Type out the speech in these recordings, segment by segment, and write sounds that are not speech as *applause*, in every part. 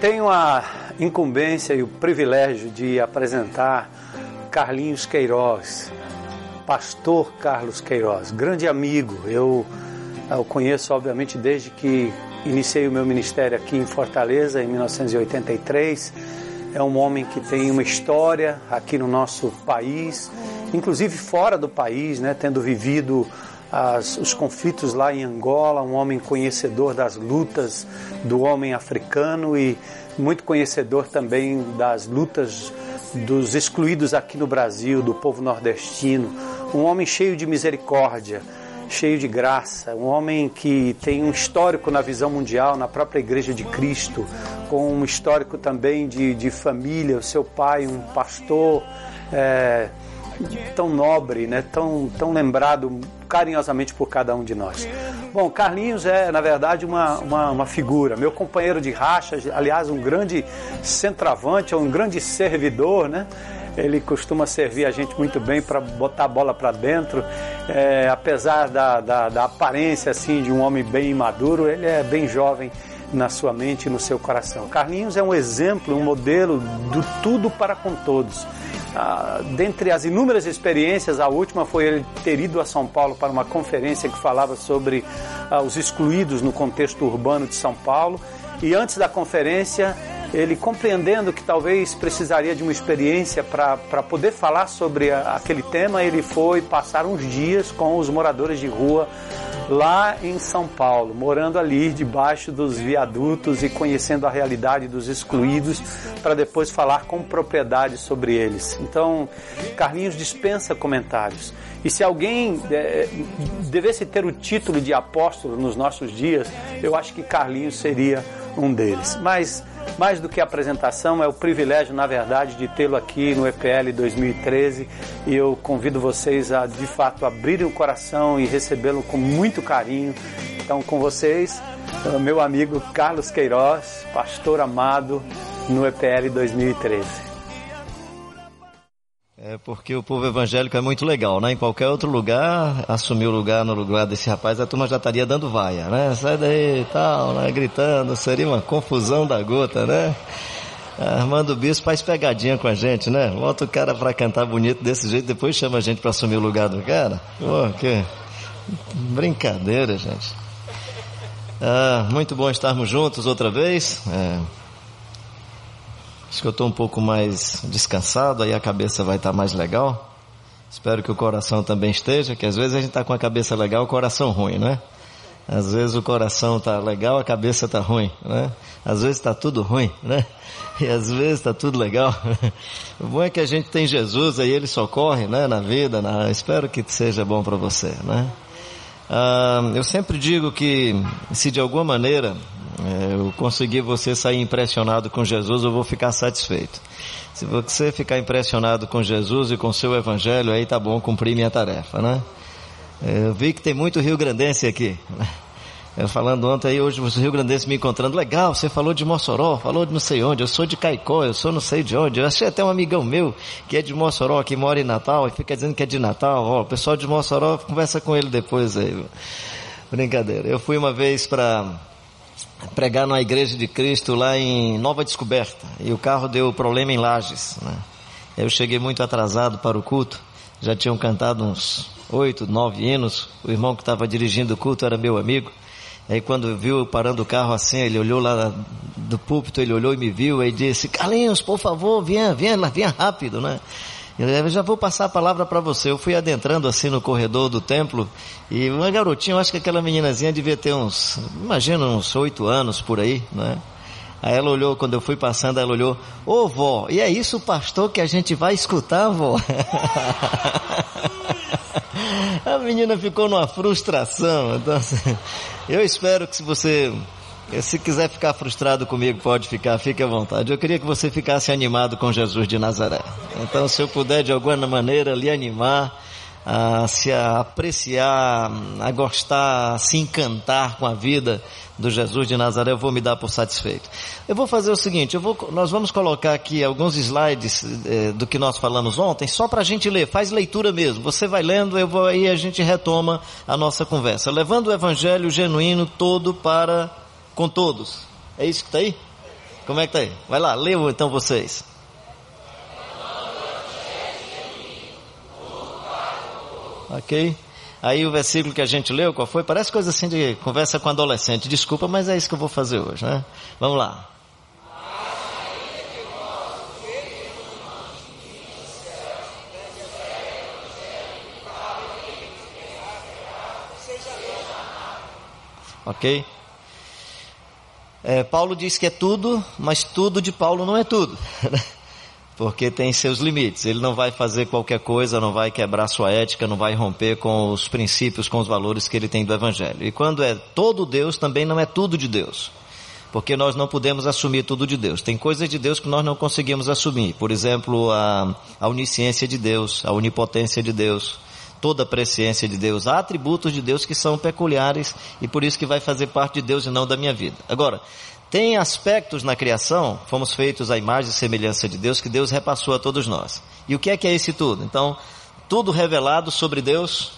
tenho a incumbência e o privilégio de apresentar Carlinhos Queiroz, pastor Carlos Queiroz, grande amigo. Eu o conheço, obviamente, desde que iniciei o meu ministério aqui em Fortaleza, em 1983. É um homem que tem uma história aqui no nosso país, inclusive fora do país, né, tendo vivido as, os conflitos lá em Angola, um homem conhecedor das lutas do homem africano e muito conhecedor também das lutas dos excluídos aqui no Brasil, do povo nordestino, um homem cheio de misericórdia, cheio de graça, um homem que tem um histórico na visão mundial, na própria Igreja de Cristo, com um histórico também de, de família, o seu pai, um pastor. É, tão nobre, né? tão, tão lembrado carinhosamente por cada um de nós. Bom, Carlinhos é, na verdade, uma, uma, uma figura, meu companheiro de racha, aliás, um grande centroavante, um grande servidor, né? Ele costuma servir a gente muito bem para botar a bola para dentro. É, apesar da, da, da aparência assim de um homem bem maduro, ele é bem jovem na sua mente e no seu coração. Carlinhos é um exemplo, um modelo do tudo para com todos. Ah, dentre as inúmeras experiências, a última foi ele ter ido a São Paulo para uma conferência que falava sobre ah, os excluídos no contexto urbano de São Paulo. E antes da conferência, ele compreendendo que talvez precisaria de uma experiência para poder falar sobre a, aquele tema, ele foi passar uns dias com os moradores de rua lá em São Paulo, morando ali debaixo dos viadutos e conhecendo a realidade dos excluídos, para depois falar com propriedade sobre eles. Então, Carlinhos dispensa comentários. E se alguém é, devesse ter o título de apóstolo nos nossos dias, eu acho que Carlinhos seria um deles. Mas mais do que apresentação, é o privilégio, na verdade, de tê-lo aqui no EPL 2013 e eu convido vocês a, de fato, abrirem o coração e recebê-lo com muito carinho. Então, com vocês, meu amigo Carlos Queiroz, pastor amado no EPL 2013. É porque o povo evangélico é muito legal, né? Em qualquer outro lugar, assumir o lugar no lugar desse rapaz, a turma já estaria dando vaia, né? Sai daí e tal, né? Gritando, seria uma confusão da gota, né? Armando Bispo faz pegadinha com a gente, né? Bota o cara pra cantar bonito desse jeito, depois chama a gente pra assumir o lugar do cara. Pô, que brincadeira, gente. Ah, muito bom estarmos juntos outra vez. É. Acho que eu estou um pouco mais descansado, aí a cabeça vai estar tá mais legal. Espero que o coração também esteja, que às vezes a gente está com a cabeça legal, o coração ruim, né? Às vezes o coração está legal, a cabeça está ruim, né? Às vezes está tudo ruim, né? E às vezes está tudo legal. *laughs* O bom é que a gente tem Jesus, aí ele socorre, né? Na vida, na... espero que seja bom para você, né? Ah, eu sempre digo que se de alguma maneira eu conseguir você sair impressionado com Jesus, eu vou ficar satisfeito. Se você ficar impressionado com Jesus e com seu evangelho, aí tá bom, cumprir minha tarefa, né? É, eu vi que tem muito Rio Grandense aqui. Eu falando ontem aí, hoje os Rio Grandense me encontrando, legal, você falou de Mossoró, falou de não sei onde, eu sou de Caicó, eu sou não sei de onde, eu achei até um amigão meu que é de Mossoró, que mora em Natal, e fica dizendo que é de Natal, ó, o pessoal de Mossoró, conversa com ele depois aí. Brincadeira. Eu fui uma vez para pregar na Igreja de Cristo lá em Nova Descoberta e o carro deu problema em Lages. Né? Eu cheguei muito atrasado para o culto, já tinham cantado uns oito, nove hinos. O irmão que estava dirigindo o culto era meu amigo. Aí quando viu parando o carro assim, ele olhou lá do púlpito, ele olhou e me viu e disse: Carlinhos, por favor, venha, venha, venha rápido, né? Eu já vou passar a palavra para você. Eu fui adentrando assim no corredor do templo e uma garotinha, eu acho que aquela meninazinha devia ter uns, imagina uns oito anos por aí, né? Aí ela olhou, quando eu fui passando, ela olhou, ô oh, vó, e é isso pastor que a gente vai escutar, vó? *laughs* a menina ficou numa frustração. Então, assim, eu espero que se você se quiser ficar frustrado comigo, pode ficar, fique à vontade. Eu queria que você ficasse animado com Jesus de Nazaré. Então, se eu puder de alguma maneira lhe animar, a se apreciar, a gostar, a se encantar com a vida do Jesus de Nazaré, eu vou me dar por satisfeito. Eu vou fazer o seguinte, vou, nós vamos colocar aqui alguns slides eh, do que nós falamos ontem, só para a gente ler, faz leitura mesmo. Você vai lendo, eu vou aí a gente retoma a nossa conversa, levando o Evangelho genuíno todo para com todos. É isso que está aí? Como é que tá aí? Vai lá, leu então vocês. Ok? Aí o versículo que a gente leu, qual foi? Parece coisa assim de conversa com adolescente. Desculpa, mas é isso que eu vou fazer hoje, né? Vamos lá. Ok? É, Paulo diz que é tudo, mas tudo de Paulo não é tudo. *laughs* Porque tem seus limites. Ele não vai fazer qualquer coisa, não vai quebrar sua ética, não vai romper com os princípios, com os valores que ele tem do Evangelho. E quando é todo Deus, também não é tudo de Deus. Porque nós não podemos assumir tudo de Deus. Tem coisas de Deus que nós não conseguimos assumir. Por exemplo, a, a onisciência de Deus, a onipotência de Deus toda a presciência de Deus. Há atributos de Deus que são peculiares e por isso que vai fazer parte de Deus e não da minha vida. Agora, tem aspectos na criação, fomos feitos à imagem e semelhança de Deus, que Deus repassou a todos nós. E o que é que é esse tudo? Então, tudo revelado sobre Deus.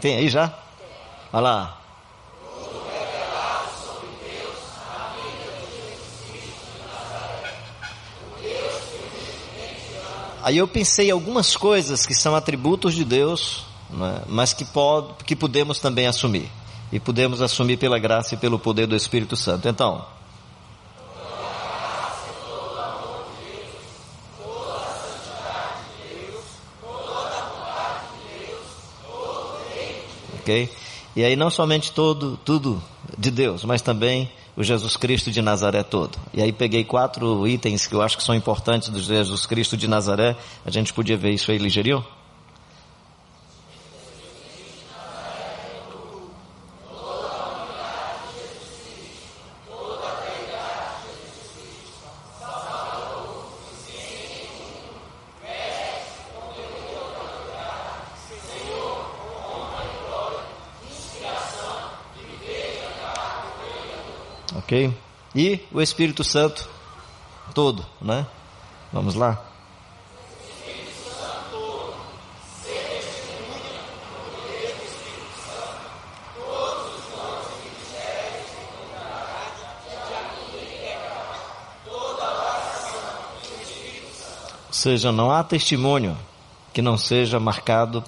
Tem aí já? Olha lá. Aí eu pensei algumas coisas que são atributos de Deus, né, mas que, que podemos também assumir. E podemos assumir pela graça e pelo poder do Espírito Santo. Então, ok? E aí não somente todo, tudo de Deus, mas também o Jesus Cristo de Nazaré todo. E aí peguei quatro itens que eu acho que são importantes do Jesus Cristo de Nazaré. A gente podia ver isso aí ligeirinho? Ok? E o Espírito Santo todo, né? Vamos lá? Ou seja, não há testemunho que não seja marcado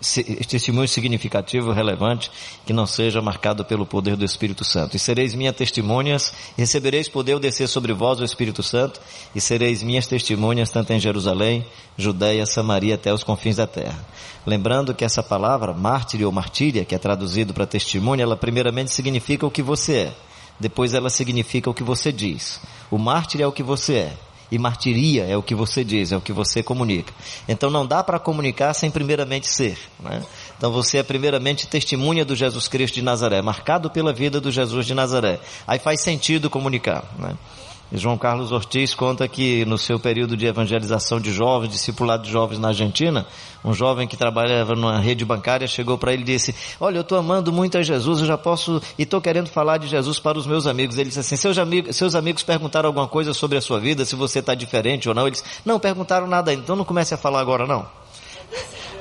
testemunho significativo, relevante, que não seja marcado pelo poder do Espírito Santo. E sereis minhas testemunhas, recebereis poder descer sobre vós o Espírito Santo, e sereis minhas testemunhas tanto em Jerusalém, Judéia, Samaria, até os confins da terra. Lembrando que essa palavra, mártir ou martíria, que é traduzido para testemunha, ela primeiramente significa o que você é. Depois ela significa o que você diz. O mártir é o que você é. E martiria é o que você diz, é o que você comunica. Então não dá para comunicar sem primeiramente ser. Né? Então você é primeiramente testemunha do Jesus Cristo de Nazaré, marcado pela vida do Jesus de Nazaré. Aí faz sentido comunicar. Né? João Carlos Ortiz conta que no seu período de evangelização de jovens, discipulado de jovens na Argentina, um jovem que trabalhava numa rede bancária chegou para ele e disse: Olha, eu estou amando muito a Jesus, eu já posso e estou querendo falar de Jesus para os meus amigos. Ele disse assim: seus amigos, seus amigos perguntaram alguma coisa sobre a sua vida, se você está diferente ou não? Eles não perguntaram nada então não comece a falar agora não.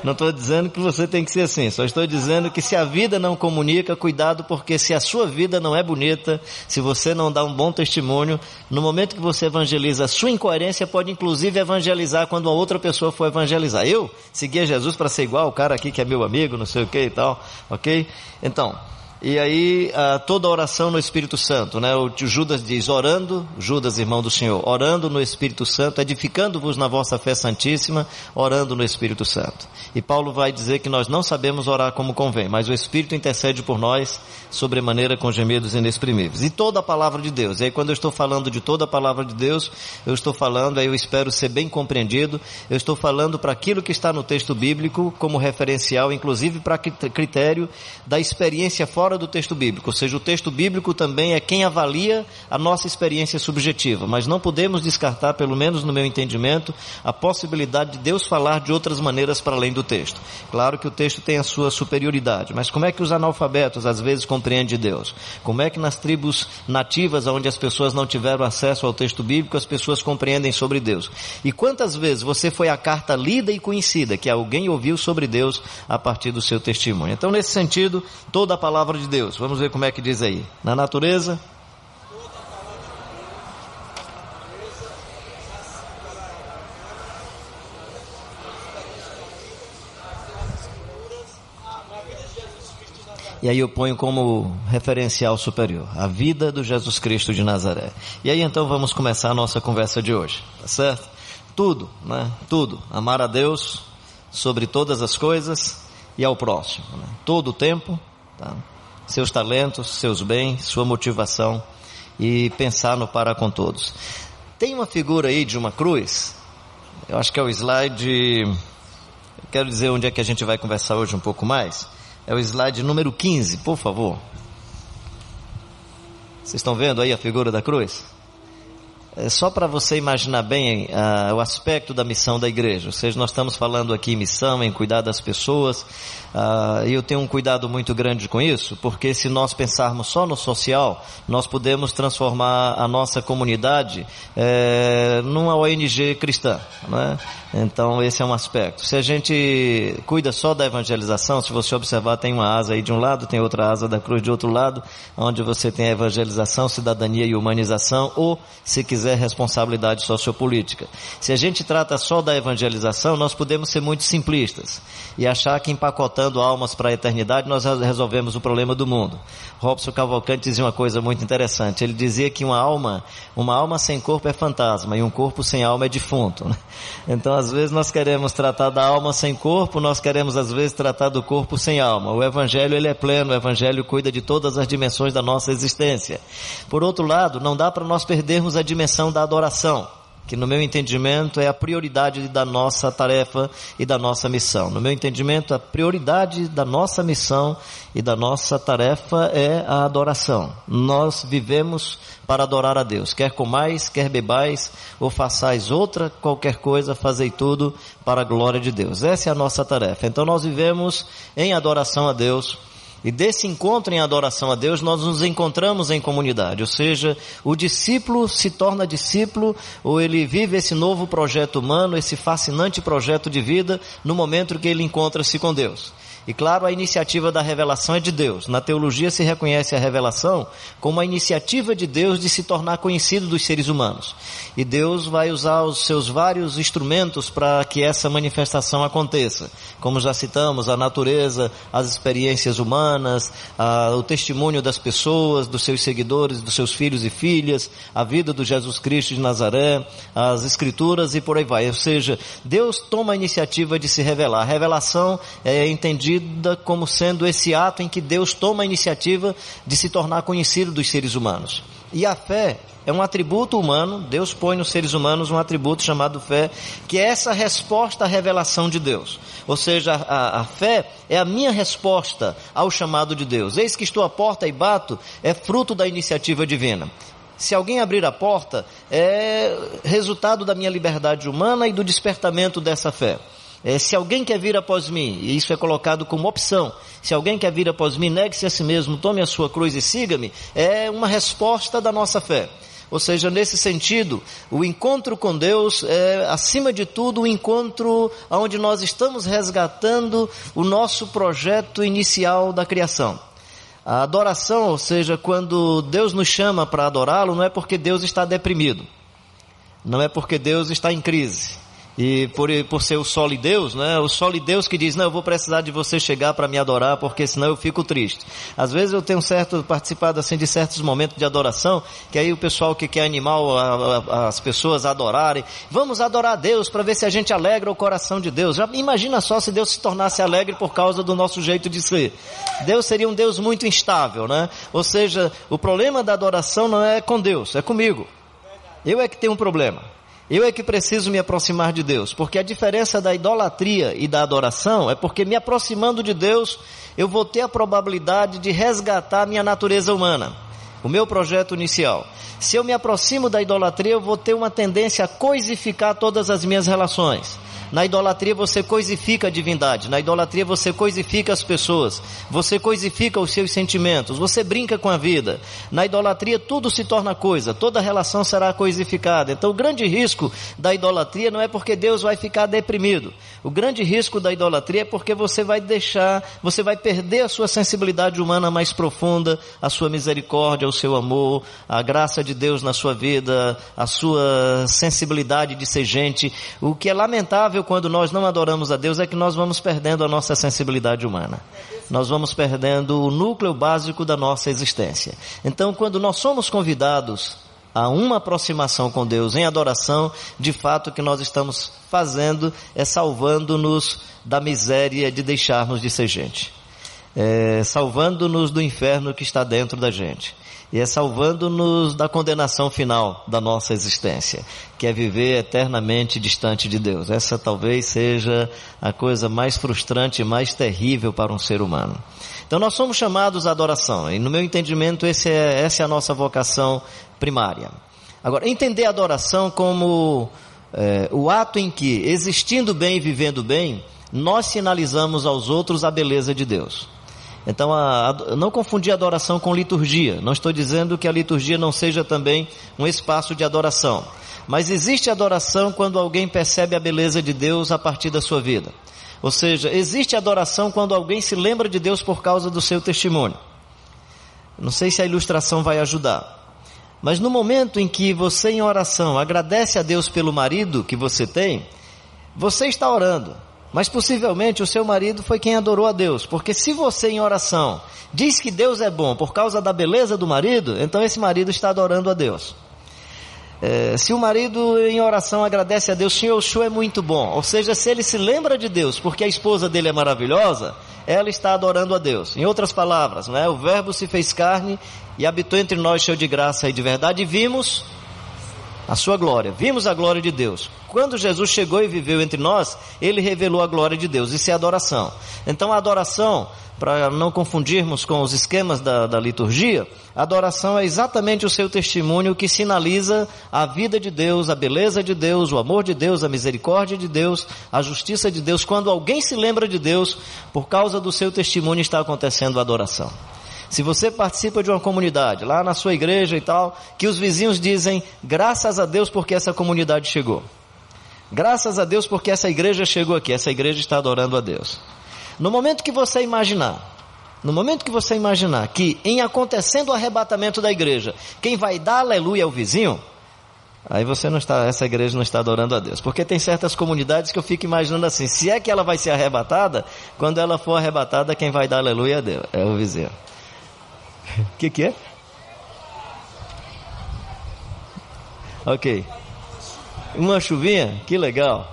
Não estou dizendo que você tem que ser assim, só estou dizendo que se a vida não comunica, cuidado, porque se a sua vida não é bonita, se você não dá um bom testemunho, no momento que você evangeliza, a sua incoerência pode inclusive evangelizar quando a outra pessoa for evangelizar. Eu segui a Jesus para ser igual o cara aqui que é meu amigo, não sei o que e tal, ok? Então, e aí, ah, toda oração no Espírito Santo, né? O Judas diz, orando, Judas, irmão do Senhor, orando no Espírito Santo, edificando-vos na vossa fé santíssima, orando no Espírito Santo. E Paulo vai dizer que nós não sabemos orar como convém, mas o Espírito intercede por nós sobremaneira com gemidos inexprimíveis. E toda a palavra de Deus. E aí, quando eu estou falando de toda a palavra de Deus, eu estou falando, aí eu espero ser bem compreendido, eu estou falando para aquilo que está no texto bíblico como referencial, inclusive para critério da experiência fora do texto bíblico, ou seja, o texto bíblico também é quem avalia a nossa experiência subjetiva, mas não podemos descartar, pelo menos no meu entendimento, a possibilidade de Deus falar de outras maneiras para além do texto. Claro que o texto tem a sua superioridade, mas como é que os analfabetos às vezes compreendem Deus? Como é que nas tribos nativas, onde as pessoas não tiveram acesso ao texto bíblico, as pessoas compreendem sobre Deus? E quantas vezes você foi a carta lida e conhecida que alguém ouviu sobre Deus a partir do seu testemunho? Então, nesse sentido, toda a palavra palavra de Deus. Vamos ver como é que diz aí. Na natureza. E aí eu ponho como referencial superior a vida do Jesus Cristo de Nazaré. E aí então vamos começar a nossa conversa de hoje, tá certo? Tudo, né? Tudo. Amar a Deus sobre todas as coisas e ao próximo, né? todo o tempo. Tá? Seus talentos, seus bens, sua motivação e pensar no para com todos. Tem uma figura aí de uma cruz, eu acho que é o slide, quero dizer onde é que a gente vai conversar hoje um pouco mais. É o slide número 15, por favor. Vocês estão vendo aí a figura da cruz? É só para você imaginar bem uh, o aspecto da missão da igreja. Ou seja, nós estamos falando aqui em missão, em cuidar das pessoas, ah, e eu tenho um cuidado muito grande com isso, porque se nós pensarmos só no social, nós podemos transformar a nossa comunidade é, numa ONG cristã, né? Então esse é um aspecto. Se a gente cuida só da evangelização, se você observar, tem uma asa aí de um lado, tem outra asa da cruz de outro lado, onde você tem a evangelização, cidadania e humanização, ou, se quiser, responsabilidade sociopolítica. Se a gente trata só da evangelização, nós podemos ser muito simplistas e achar que empacotando almas para a eternidade, nós resolvemos o problema do mundo. Robson Cavalcante dizia uma coisa muito interessante. Ele dizia que uma alma, uma alma sem corpo é fantasma e um corpo sem alma é defunto. Né? Então, vezes nós queremos tratar da alma sem corpo, nós queremos às vezes tratar do corpo sem alma. O evangelho ele é pleno, o evangelho cuida de todas as dimensões da nossa existência. Por outro lado, não dá para nós perdermos a dimensão da adoração que no meu entendimento é a prioridade da nossa tarefa e da nossa missão. No meu entendimento, a prioridade da nossa missão e da nossa tarefa é a adoração. Nós vivemos para adorar a Deus. Quer comais, quer bebais, ou façais outra qualquer coisa, fazei tudo para a glória de Deus. Essa é a nossa tarefa. Então nós vivemos em adoração a Deus e desse encontro em adoração a Deus, nós nos encontramos em comunidade. Ou seja, o discípulo se torna discípulo, ou ele vive esse novo projeto humano, esse fascinante projeto de vida, no momento que ele encontra-se com Deus. E claro, a iniciativa da revelação é de Deus. Na teologia se reconhece a revelação como a iniciativa de Deus de se tornar conhecido dos seres humanos. E Deus vai usar os seus vários instrumentos para que essa manifestação aconteça. Como já citamos, a natureza, as experiências humanas, a, o testemunho das pessoas, dos seus seguidores, dos seus filhos e filhas, a vida do Jesus Cristo de Nazaré, as escrituras e por aí vai. Ou seja, Deus toma a iniciativa de se revelar. A revelação é entendida como sendo esse ato em que Deus toma a iniciativa de se tornar conhecido dos seres humanos. E a fé é um atributo humano, Deus põe nos seres humanos um atributo chamado fé, que é essa resposta à revelação de Deus. Ou seja, a, a, fé é a minha resposta ao chamado de Deus. Eis que estou à porta e bato, é fruto da iniciativa divina. Se alguém abrir a porta, é resultado da minha liberdade humana e do despertamento dessa fé. É, se alguém quer vir após mim, e isso é colocado como opção, se alguém quer vir após mim, negue-se a si mesmo, tome a sua cruz e siga-me, é uma resposta da nossa fé. Ou seja, nesse sentido, o encontro com Deus é, acima de tudo, o encontro onde nós estamos resgatando o nosso projeto inicial da criação. A adoração, ou seja, quando Deus nos chama para adorá-lo, não é porque Deus está deprimido, não é porque Deus está em crise, e por, por ser o solo Deus, né? O solo Deus que diz, não, eu vou precisar de você chegar para me adorar, porque senão eu fico triste. Às vezes eu tenho certo, participado assim de certos momentos de adoração, que aí o pessoal que quer animar as pessoas a adorarem, vamos adorar a Deus para ver se a gente alegra o coração de Deus. Já imagina só se Deus se tornasse alegre por causa do nosso jeito de ser. Deus seria um Deus muito instável, né? Ou seja, o problema da adoração não é com Deus, é comigo. Eu é que tenho um problema. Eu é que preciso me aproximar de Deus, porque a diferença da idolatria e da adoração é porque me aproximando de Deus, eu vou ter a probabilidade de resgatar a minha natureza humana, o meu projeto inicial. Se eu me aproximo da idolatria, eu vou ter uma tendência a coisificar todas as minhas relações. Na idolatria você coisifica a divindade, na idolatria você coisifica as pessoas, você coisifica os seus sentimentos, você brinca com a vida. Na idolatria tudo se torna coisa, toda relação será coisificada. Então o grande risco da idolatria não é porque Deus vai ficar deprimido. O grande risco da idolatria é porque você vai deixar, você vai perder a sua sensibilidade humana mais profunda, a sua misericórdia, seu amor, a graça de Deus na sua vida, a sua sensibilidade de ser gente. O que é lamentável quando nós não adoramos a Deus é que nós vamos perdendo a nossa sensibilidade humana. Nós vamos perdendo o núcleo básico da nossa existência. Então, quando nós somos convidados a uma aproximação com Deus em adoração, de fato o que nós estamos fazendo é salvando-nos da miséria de deixarmos de ser gente. É, salvando-nos do inferno que está dentro da gente. E é salvando-nos da condenação final da nossa existência, que é viver eternamente distante de Deus. Essa talvez seja a coisa mais frustrante e mais terrível para um ser humano. Então nós somos chamados à adoração, e no meu entendimento é, essa é a nossa vocação primária. Agora, entender a adoração como é, o ato em que, existindo bem e vivendo bem, nós sinalizamos aos outros a beleza de Deus. Então, a, a, não confundir adoração com liturgia. Não estou dizendo que a liturgia não seja também um espaço de adoração. Mas existe adoração quando alguém percebe a beleza de Deus a partir da sua vida. Ou seja, existe adoração quando alguém se lembra de Deus por causa do seu testemunho. Não sei se a ilustração vai ajudar. Mas no momento em que você em oração agradece a Deus pelo marido que você tem, você está orando. Mas possivelmente o seu marido foi quem adorou a Deus. Porque se você em oração diz que Deus é bom por causa da beleza do marido, então esse marido está adorando a Deus. É, se o marido em oração agradece a Deus, Senhor, o Senhor é muito bom. Ou seja, se ele se lembra de Deus porque a esposa dele é maravilhosa, ela está adorando a Deus. Em outras palavras, né, o verbo se fez carne e habitou entre nós cheio de graça e de verdade e vimos a sua glória. Vimos a glória de Deus. Quando Jesus chegou e viveu entre nós, ele revelou a glória de Deus. Isso é adoração. Então a adoração para não confundirmos com os esquemas da, da liturgia, a adoração é exatamente o seu testemunho que sinaliza a vida de Deus, a beleza de Deus, o amor de Deus, a misericórdia de Deus, a justiça de Deus. Quando alguém se lembra de Deus, por causa do seu testemunho está acontecendo a adoração. Se você participa de uma comunidade, lá na sua igreja e tal, que os vizinhos dizem, graças a Deus porque essa comunidade chegou. Graças a Deus porque essa igreja chegou aqui, essa igreja está adorando a Deus. No momento que você imaginar, no momento que você imaginar que em acontecendo o arrebatamento da igreja, quem vai dar aleluia ao vizinho, aí você não está, essa igreja não está adorando a Deus. Porque tem certas comunidades que eu fico imaginando assim, se é que ela vai ser arrebatada, quando ela for arrebatada, quem vai dar aleluia Deus, é o vizinho. O *laughs* que, que é? Ok. Uma chuvinha? Que legal.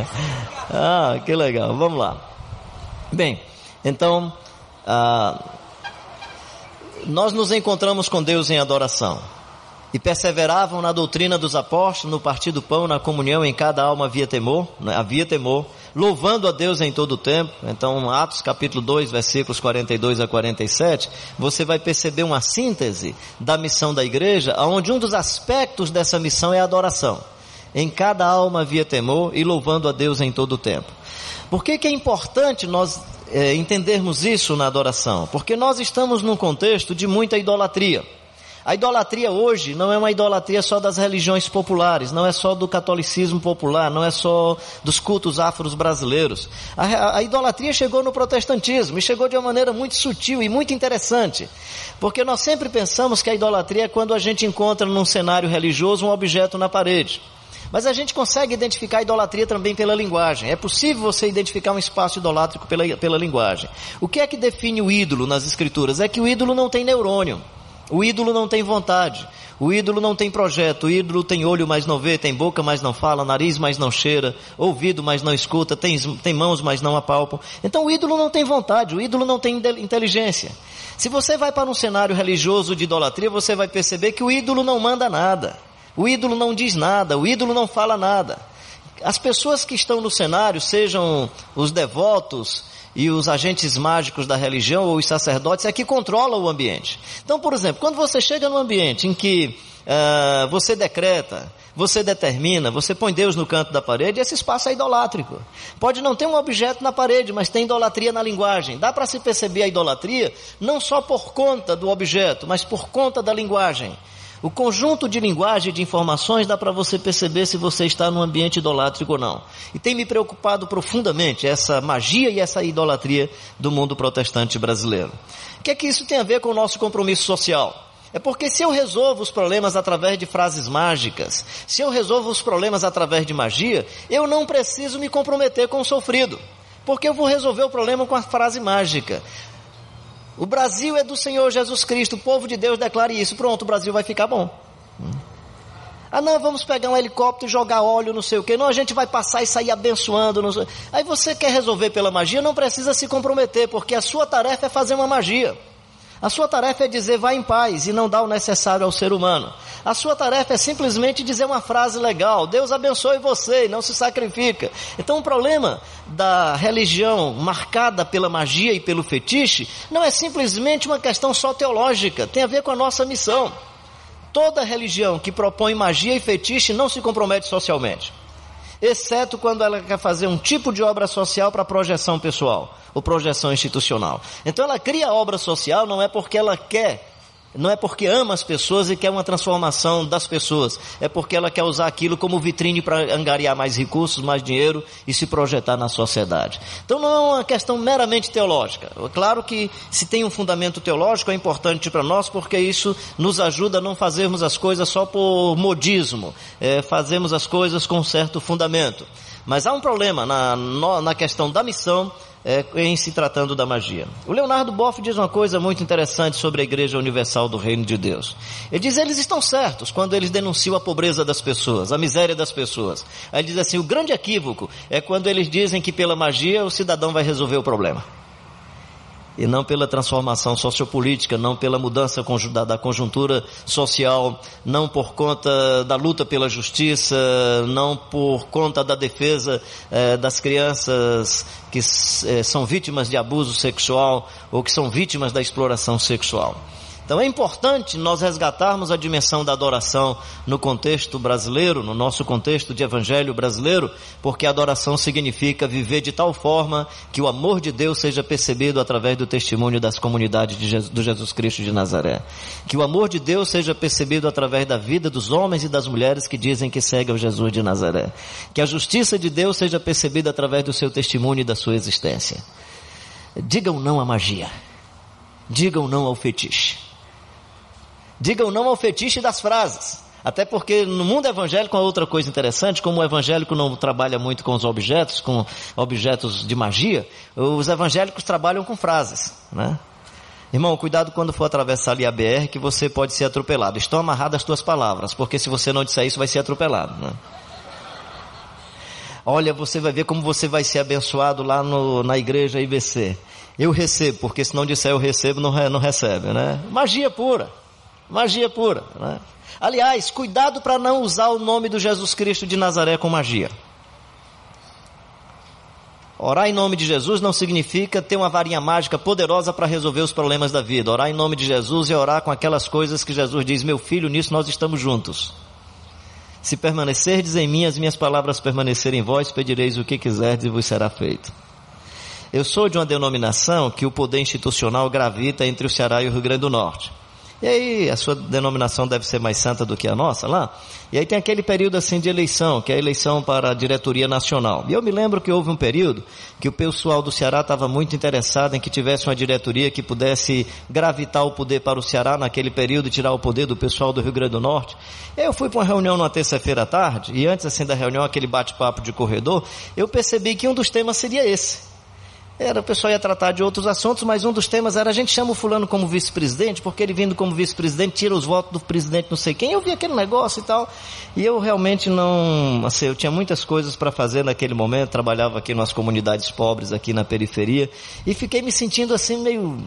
*laughs* ah, que legal. Vamos lá. Bem, então, ah, nós nos encontramos com Deus em adoração e perseveravam na doutrina dos apóstolos, no partir do pão, na comunhão, em cada alma havia temor, né? havia temor, louvando a Deus em todo o tempo. Então, Atos capítulo 2, versículos 42 a 47, você vai perceber uma síntese da missão da igreja, onde um dos aspectos dessa missão é a adoração. Em cada alma havia temor e louvando a Deus em todo o tempo. Por que, que é importante nós é, entendermos isso na adoração? Porque nós estamos num contexto de muita idolatria. A idolatria hoje não é uma idolatria só das religiões populares, não é só do catolicismo popular, não é só dos cultos afros brasileiros. A, a, idolatria chegou no protestantismo e chegou de uma maneira muito sutil e muito interessante. Porque nós sempre pensamos que a idolatria é quando a gente encontra num cenário religioso um objeto na parede. Mas a gente consegue identificar a idolatria também pela linguagem. É possível você identificar um espaço idolátrico pela, pela linguagem. O que é que define o ídolo nas escrituras? É que o ídolo não tem neurônio. O ídolo não tem vontade. O ídolo não tem projeto. O ídolo tem olho, mas não vê, tem boca, mas não fala, nariz, mas não cheira, ouvido, mas não escuta, tem, tem mãos, mas não apalpam. Então o ídolo não tem vontade, o ídolo não tem inteligência. Se você vai para um cenário religioso de idolatria, você vai perceber que o ídolo não manda nada. O ídolo não diz nada, o ídolo não fala nada. As pessoas que estão no cenário, sejam os devotos e os agentes mágicos da religião ou os sacerdotes, é que controlam o ambiente. Então, por exemplo, quando você chega num ambiente em que uh, você decreta, você determina, você põe Deus no canto da parede, esse espaço é idolátrico. Pode não ter um objeto na parede, mas tem idolatria na linguagem. Dá para se perceber a idolatria não só por conta do objeto, mas por conta da linguagem. O conjunto de linguagem e de informações dá para você perceber se você está num ambiente idolátrico ou não. E tem me preocupado profundamente essa magia e essa idolatria do mundo protestante brasileiro. O que é que isso tem a ver com o nosso compromisso social? É porque se eu resolvo os problemas através de frases mágicas, se eu resolvo os problemas através de magia, eu não preciso me comprometer com o sofrido. Porque eu vou resolver o problema com a frase mágica. O Brasil é do Senhor Jesus Cristo, o povo de Deus declare isso. Pronto, o Brasil vai ficar bom. Ah, não, vamos pegar um helicóptero e jogar óleo, não sei o quê. Não, a gente vai passar e sair abençoando. Aí você quer resolver pela magia, não precisa se comprometer, porque a sua tarefa é fazer uma magia. A sua tarefa é dizer vá em paz e não dar o necessário ao ser humano. A sua tarefa é simplesmente dizer uma frase legal: Deus abençoe você e não se sacrifica. Então o problema da religião marcada pela magia e pelo fetiche não é simplesmente uma questão só teológica, tem a ver com a nossa missão. Toda religião que propõe magia e fetiche não se compromete socialmente exceto quando ela quer fazer um tipo de obra social para projeção pessoal ou projeção institucional. Então ela cria obra social não é porque ela quer não é porque ama as pessoas e quer uma transformação das pessoas, é porque ela quer usar aquilo como vitrine para angariar mais recursos, mais dinheiro e se projetar na sociedade. Então não é uma questão meramente teológica. Claro que se tem um fundamento teológico é importante para nós porque isso nos ajuda a não fazermos as coisas só por modismo, é, fazemos as coisas com certo fundamento. Mas há um problema na, na questão da missão é, em se tratando da magia. O Leonardo Boff diz uma coisa muito interessante sobre a Igreja Universal do Reino de Deus. Ele diz: eles estão certos quando eles denunciam a pobreza das pessoas, a miséria das pessoas. Aí ele diz assim: o grande equívoco é quando eles dizem que pela magia o cidadão vai resolver o problema e não pela transformação sociopolítica, não pela mudança da conjuntura social, não por conta da luta pela justiça, não por conta da defesa eh, das crianças que eh, são vítimas de abuso sexual ou que são vítimas da exploração sexual. Então é importante nós resgatarmos a dimensão da adoração no contexto brasileiro, no nosso contexto de evangelho brasileiro, porque adoração significa viver de tal forma que o amor de Deus seja percebido através do testemunho das comunidades de Jesus, do Jesus Cristo de Nazaré. Que o amor de Deus seja percebido através da vida dos homens e das mulheres que dizem que seguem o Jesus de Nazaré. Que a justiça de Deus seja percebida através do seu testemunho e da sua existência. Digam não à magia. Digam não ao fetiche. Digam não ao fetiche das frases. Até porque no mundo evangélico há outra coisa interessante, como o evangélico não trabalha muito com os objetos, com objetos de magia, os evangélicos trabalham com frases, né? Irmão, cuidado quando for atravessar ali a BR que você pode ser atropelado. Estão amarradas as tuas palavras, porque se você não disser isso vai ser atropelado, né? Olha, você vai ver como você vai ser abençoado lá no, na igreja IBC. Eu recebo, porque se não disser eu recebo, não, não recebe, né? Magia pura. Magia pura. Né? Aliás, cuidado para não usar o nome do Jesus Cristo de Nazaré com magia. Orar em nome de Jesus não significa ter uma varinha mágica poderosa para resolver os problemas da vida. Orar em nome de Jesus é orar com aquelas coisas que Jesus diz: Meu filho, nisso nós estamos juntos. Se permanecerdes em mim, as minhas palavras permanecerem em vós, pedireis o que quiserdes e vos será feito. Eu sou de uma denominação que o poder institucional gravita entre o Ceará e o Rio Grande do Norte. E aí a sua denominação deve ser mais santa do que a nossa lá. E aí tem aquele período assim de eleição, que é a eleição para a diretoria nacional. E eu me lembro que houve um período que o pessoal do Ceará estava muito interessado em que tivesse uma diretoria que pudesse gravitar o poder para o Ceará naquele período, tirar o poder do pessoal do Rio Grande do Norte. Eu fui para uma reunião numa terça-feira à tarde, e antes assim da reunião, aquele bate-papo de corredor, eu percebi que um dos temas seria esse. Era, o pessoal ia tratar de outros assuntos, mas um dos temas era a gente chama o fulano como vice-presidente, porque ele vindo como vice-presidente tira os votos do presidente não sei quem. Eu vi aquele negócio e tal. E eu realmente não, assim, eu tinha muitas coisas para fazer naquele momento, trabalhava aqui nas comunidades pobres aqui na periferia e fiquei me sentindo assim meio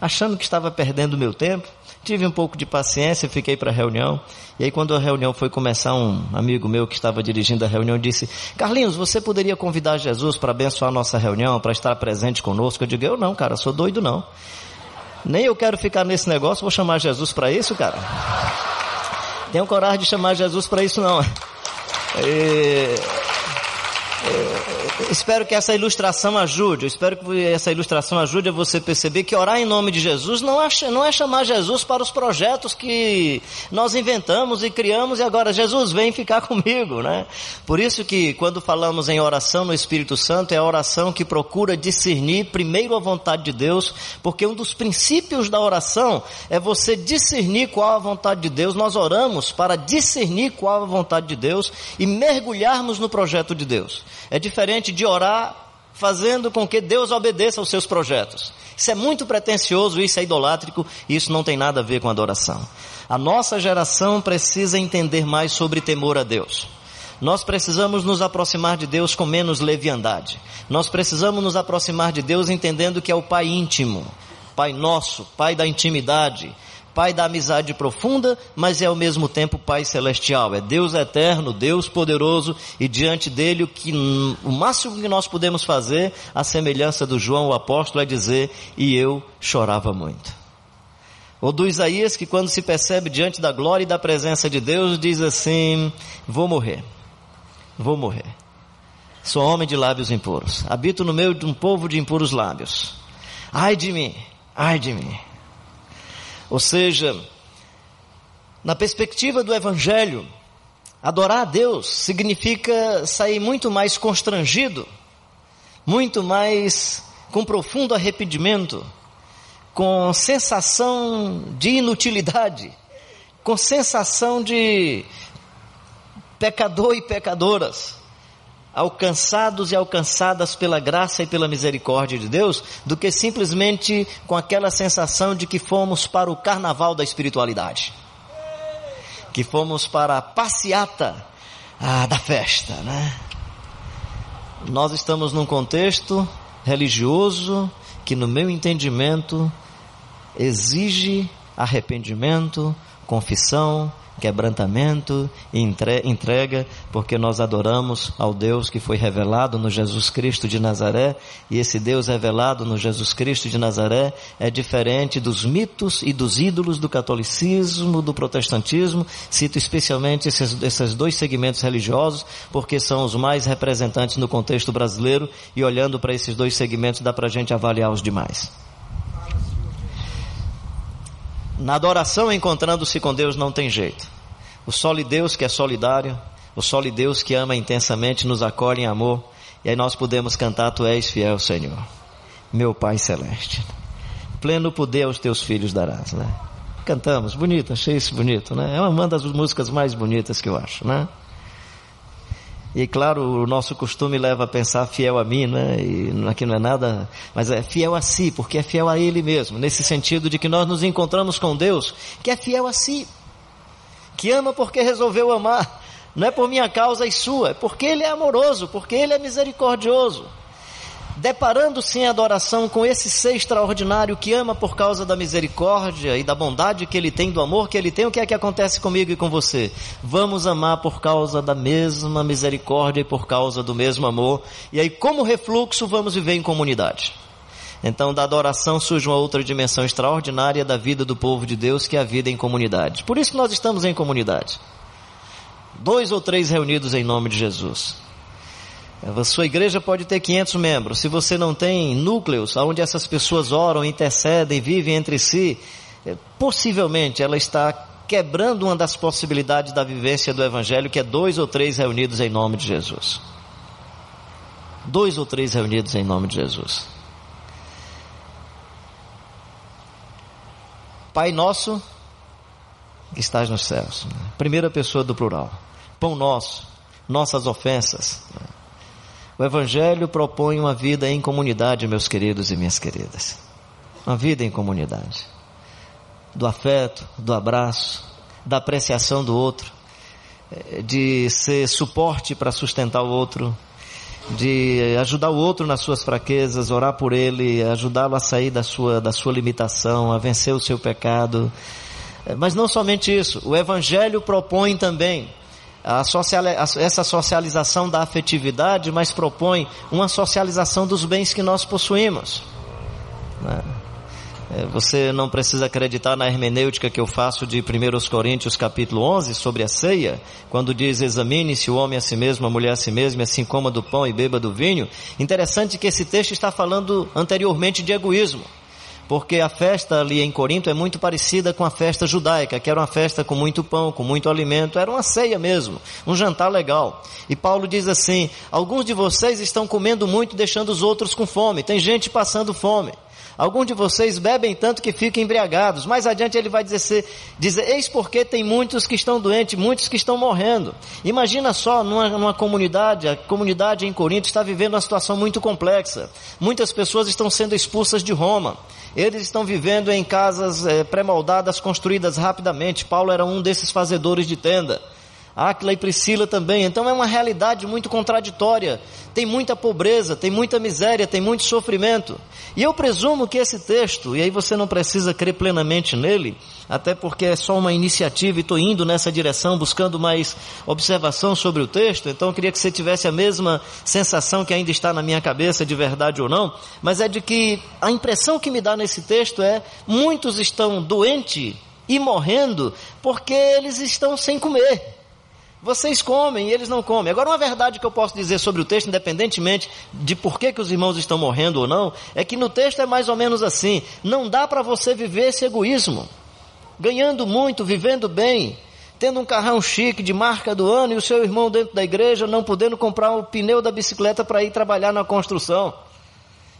achando que estava perdendo meu tempo. Tive um pouco de paciência, fiquei para a reunião. E aí, quando a reunião foi começar, um amigo meu que estava dirigindo a reunião disse: Carlinhos, você poderia convidar Jesus para abençoar a nossa reunião, para estar presente conosco? Eu digo: Eu não, cara, sou doido não. Nem eu quero ficar nesse negócio, vou chamar Jesus para isso, cara. Tenho coragem de chamar Jesus para isso não. E... Espero que essa ilustração ajude. Eu espero que essa ilustração ajude a você perceber que orar em nome de Jesus não é, não é chamar Jesus para os projetos que nós inventamos e criamos e agora Jesus vem ficar *laughs* comigo, né? Por isso que quando falamos em oração no Espírito Santo é a oração que procura discernir primeiro a vontade de Deus, porque um dos princípios da oração é você discernir qual a vontade de Deus. Nós oramos para discernir qual a vontade de Deus e mergulharmos no projeto de Deus. É diferente de orar fazendo com que Deus obedeça aos seus projetos. Isso é muito pretensioso, isso é idolátrico, isso não tem nada a ver com adoração. A nossa geração precisa entender mais sobre temor a Deus. Nós precisamos nos aproximar de Deus com menos leviandade. Nós precisamos nos aproximar de Deus entendendo que é o Pai íntimo, Pai nosso, Pai da intimidade, Pai da amizade profunda, mas é ao mesmo tempo Pai celestial. É Deus eterno, Deus poderoso e diante dele o que o máximo que nós podemos fazer, a semelhança do João o apóstolo é dizer: "E eu chorava muito". Ou do Isaías que quando se percebe diante da glória e da presença de Deus diz assim: "Vou morrer. Vou morrer. Sou homem de lábios impuros. Habito no meio de um povo de impuros lábios. Ai de mim, ai de mim. Ou seja, na perspectiva do Evangelho, adorar a Deus significa sair muito mais constrangido, muito mais com profundo arrependimento, com sensação de inutilidade, com sensação de pecador e pecadoras alcançados e alcançadas pela graça e pela misericórdia de Deus, do que simplesmente com aquela sensação de que fomos para o carnaval da espiritualidade. Que fomos para a passeata ah, da festa, né? Nós estamos num contexto religioso que, no meu entendimento, exige arrependimento, confissão, quebrantamento e entrega, porque nós adoramos ao Deus que foi revelado no Jesus Cristo de Nazaré, e esse Deus revelado no Jesus Cristo de Nazaré é diferente dos mitos e dos ídolos do catolicismo, do protestantismo, cito especialmente esses, esses dois segmentos religiosos, porque são os mais representantes no contexto brasileiro, e olhando para esses dois segmentos dá para a gente avaliar os demais. Na adoração, encontrando-se com Deus, não tem jeito. O solo Deus que é solidário, o solo Deus que ama intensamente, nos acolhe em amor, e aí nós podemos cantar: Tu és fiel, Senhor, meu Pai celeste. Pleno poder aos teus filhos darás, né? Cantamos, bonito, achei isso bonito, né? É uma das músicas mais bonitas que eu acho, né? E claro, o nosso costume leva a pensar fiel a mim, né? E aqui não é nada, mas é fiel a si, porque é fiel a Ele mesmo, nesse sentido de que nós nos encontramos com Deus, que é fiel a si, que ama porque resolveu amar, não é por minha causa e sua, é porque Ele é amoroso, porque Ele é misericordioso deparando-se em adoração com esse ser extraordinário que ama por causa da misericórdia e da bondade que ele tem, do amor que ele tem, o que é que acontece comigo e com você? Vamos amar por causa da mesma misericórdia e por causa do mesmo amor, e aí, como refluxo, vamos viver em comunidade. Então, da adoração surge uma outra dimensão extraordinária da vida do povo de Deus, que é a vida em comunidade. Por isso que nós estamos em comunidade. Dois ou três reunidos em nome de Jesus. A sua igreja pode ter 500 membros. Se você não tem núcleos onde essas pessoas oram, intercedem, vivem entre si, é, possivelmente ela está quebrando uma das possibilidades da vivência do Evangelho, que é dois ou três reunidos em nome de Jesus. Dois ou três reunidos em nome de Jesus. Pai nosso que estás nos céus. Primeira pessoa do plural. Pão nosso, nossas ofensas. O Evangelho propõe uma vida em comunidade, meus queridos e minhas queridas. Uma vida em comunidade. Do afeto, do abraço, da apreciação do outro, eh, de ser suporte para sustentar o outro, de ajudar o outro nas suas fraquezas, orar por ele, ajudá-lo a sair da sua, da sua limitação, a vencer o seu pecado. Eh, mas não somente isso, o Evangelho propõe também social, essa socialização da afetividade, mas propõe uma socialização dos bens que nós possuímos. Né? É, você não precisa acreditar na hermenêutica que eu faço de 1 Coríntios capítulo 11 sobre a ceia, quando diz examine-se o homem a si mesmo, a mulher a si mesma, assim coma do pão e beba do vinho. Interessante que esse texto está falando anteriormente de egoísmo porque a festa ali em Corinto é muito parecida com a festa judaica, que era uma festa com muito pão, com muito alimento, era uma ceia mesmo, um jantar legal. E Paulo diz assim: alguns de vocês estão comendo muito, deixando os outros com fome. Tem gente passando fome. Alguns de vocês bebem tanto que ficam embriagados. Mais adiante ele vai dizer, dizer eis porque tem muitos que estão doentes, muitos que estão morrendo. Imagina só numa, numa comunidade, a comunidade em Corinto está vivendo uma situação muito complexa. Muitas pessoas estão sendo expulsas de Roma. Eles estão vivendo em casas é, pré-moldadas, construídas rapidamente. Paulo era um desses fazedores de tenda. Áquila e Priscila também. Então é uma realidade muito contraditória. Tem muita pobreza, tem muita miséria, tem muito sofrimento. E eu presumo que esse texto, e aí você não precisa crer plenamente nele, até porque é só uma iniciativa e estou indo nessa direção, buscando mais observação sobre o texto, então eu queria que você tivesse a mesma sensação que ainda está na minha cabeça, de verdade ou não, mas é de que a impressão que me dá nesse texto é muitos estão doentes e morrendo porque eles estão sem comer. Vocês comem e eles não comem. Agora, uma verdade que eu posso dizer sobre o texto, independentemente de por que, que os irmãos estão morrendo ou não, é que no texto é mais ou menos assim: não dá para você viver esse egoísmo. Ganhando muito, vivendo bem, tendo um carrão chique de marca do ano e o seu irmão dentro da igreja não podendo comprar o pneu da bicicleta para ir trabalhar na construção.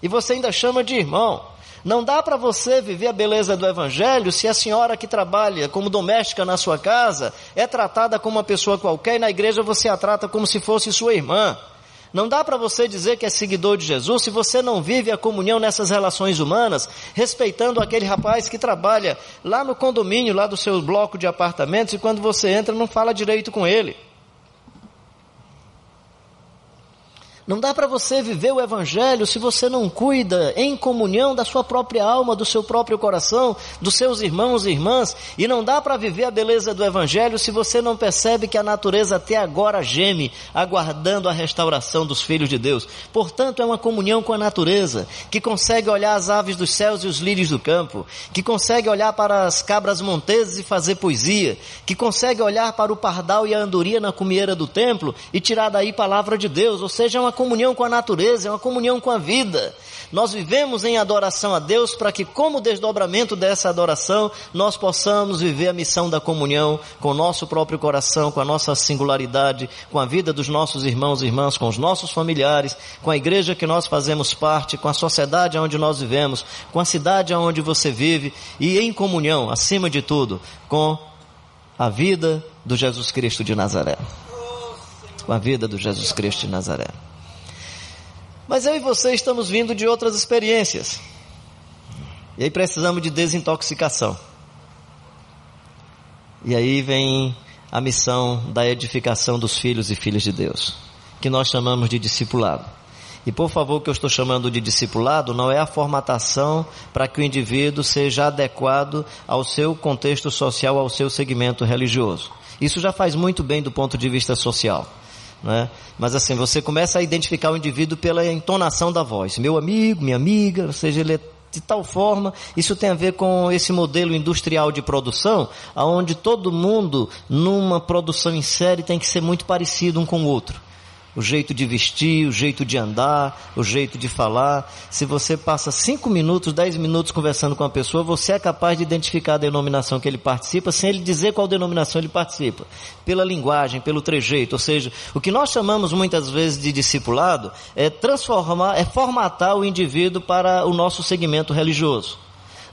E você ainda chama de irmão. Não dá para você viver a beleza do Evangelho se a senhora que trabalha como doméstica na sua casa é tratada como uma pessoa qualquer e na igreja você a trata como se fosse sua irmã. Não dá para você dizer que é seguidor de Jesus se você não vive a comunhão nessas relações humanas, respeitando aquele rapaz que trabalha lá no condomínio, lá do seu bloco de apartamentos, e quando você entra não fala direito com ele. Não dá para você viver o Evangelho se você não cuida em comunhão da sua própria alma, do seu próprio coração, dos seus irmãos e irmãs. E não dá para viver a beleza do Evangelho se você não percebe que a natureza até agora geme, aguardando a restauração dos filhos de Deus. Portanto, é uma comunhão com a natureza, que consegue olhar as aves dos céus e os lírios do campo, que consegue olhar para as cabras monteses e fazer poesia, que consegue olhar para o pardal e a andorinha na cumieira do templo e tirar daí palavra de Deus. Ou seja, é uma comunhão com a natureza, é uma comunhão com a vida. Nós vivemos em adoração a Deus para que, como desdobramento dessa adoração, nós possamos viver a missão da comunhão com o nosso próprio coração, com a nossa singularidade, com a vida dos nossos irmãos e irmãs, com os nossos familiares, com a igreja que nós fazemos parte, com a sociedade onde nós vivemos, com a cidade onde você vive e em comunhão, acima de tudo, com a vida do Jesus Cristo de Nazaré. Com a vida do Jesus Cristo de Nazaré. Mas eu e você estamos vindo de outras experiências. E aí precisamos de desintoxicação. E aí vem a missão da edificação dos filhos e filhas de Deus, que nós chamamos de discipulado. E por favor, o que eu estou chamando de discipulado não é a formatação para que o indivíduo seja adequado ao seu contexto social, ao seu segmento religioso. Isso já faz muito bem do ponto de vista social. Né? Mas assim, você começa a identificar o indivíduo pela entonação da voz. Meu amigo, minha amiga, ou seja, ele é de tal forma, isso tem a ver com esse modelo industrial de produção, aonde todo mundo numa produção em série tem que ser muito parecido um com o outro o jeito de vestir, o jeito de andar, o jeito de falar. Se você passa cinco minutos, dez minutos conversando com a pessoa, você é capaz de identificar a denominação que ele participa, sem ele dizer qual denominação ele participa. Pela linguagem, pelo trejeito. Ou seja, o que nós chamamos muitas vezes de discipulado é transformar, é formatar o indivíduo para o nosso segmento religioso.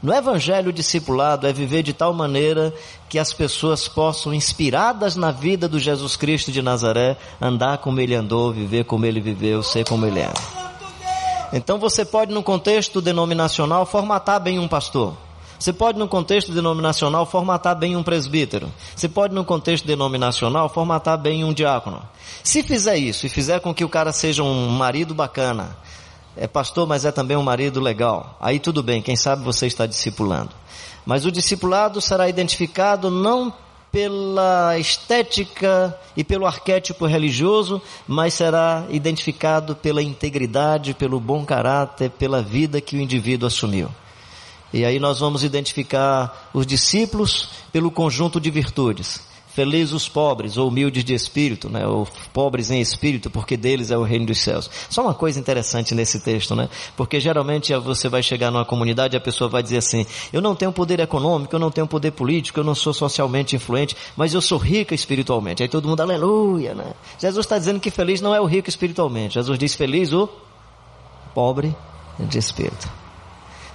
No evangelho discipulado é viver de tal maneira que as pessoas possam, inspiradas na vida do Jesus Cristo de Nazaré, andar como ele andou, viver como ele viveu, ser como ele é. Então você pode, no contexto denominacional, formatar bem um pastor. Você pode, no contexto denominacional, formatar bem um presbítero. Você pode, no contexto denominacional, formatar bem um diácono. Se fizer isso e fizer com que o cara seja um marido bacana, é pastor, mas é também um marido legal. Aí tudo bem, quem sabe você está discipulando. Mas o discipulado será identificado não pela estética e pelo arquétipo religioso, mas será identificado pela integridade, pelo bom caráter, pela vida que o indivíduo assumiu. E aí nós vamos identificar os discípulos pelo conjunto de virtudes. Feliz os pobres, ou humildes de espírito, né? ou pobres em espírito, porque deles é o reino dos céus. Só uma coisa interessante nesse texto, né? Porque geralmente você vai chegar numa comunidade e a pessoa vai dizer assim: eu não tenho poder econômico, eu não tenho poder político, eu não sou socialmente influente, mas eu sou rica espiritualmente. Aí todo mundo, aleluia, né? Jesus está dizendo que feliz não é o rico espiritualmente. Jesus diz feliz o pobre de espírito.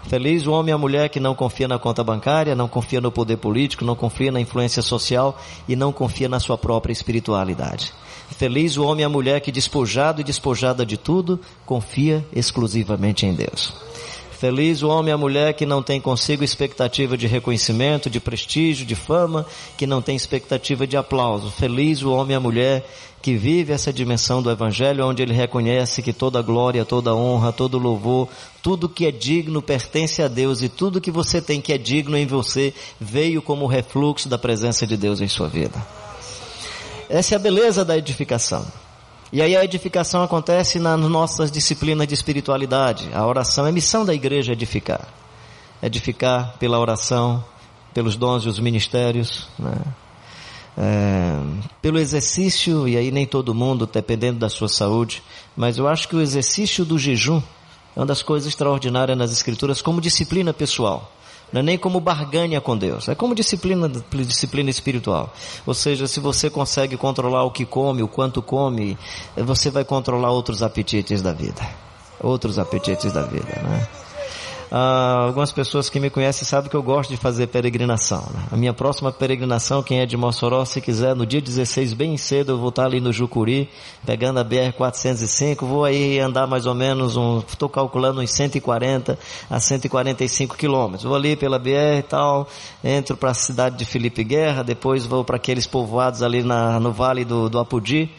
Feliz o homem e a mulher que não confia na conta bancária, não confia no poder político, não confia na influência social e não confia na sua própria espiritualidade. Feliz o homem e a mulher que despojado e despojada de tudo, confia exclusivamente em Deus. Feliz o homem e a mulher que não tem consigo expectativa de reconhecimento, de prestígio, de fama, que não tem expectativa de aplauso. Feliz o homem e a mulher que vive essa dimensão do Evangelho, onde ele reconhece que toda glória, toda honra, todo louvor, tudo que é digno pertence a Deus e tudo que você tem que é digno em você veio como refluxo da presença de Deus em sua vida. Essa é a beleza da edificação. E aí a edificação acontece nas nossas disciplinas de espiritualidade. A oração é missão da igreja edificar. Edificar pela oração, pelos dons e os ministérios, né? é, pelo exercício, e aí nem todo mundo, dependendo da sua saúde, mas eu acho que o exercício do jejum é uma das coisas extraordinárias nas Escrituras como disciplina pessoal. Não é nem como barganha com Deus, é como disciplina, disciplina espiritual. Ou seja, se você consegue controlar o que come, o quanto come, você vai controlar outros apetites da vida. Outros apetites da vida, né? Ah, algumas pessoas que me conhecem sabem que eu gosto de fazer peregrinação. Né? A minha próxima peregrinação, quem é de Mossoró, se quiser, no dia 16, bem cedo, eu vou estar ali no Jucuri, pegando a BR-405, vou aí andar mais ou menos, estou calculando uns 140 a 145 quilômetros. Vou ali pela BR e tal, entro para a cidade de Felipe Guerra, depois vou para aqueles povoados ali na, no Vale do, do Apudi,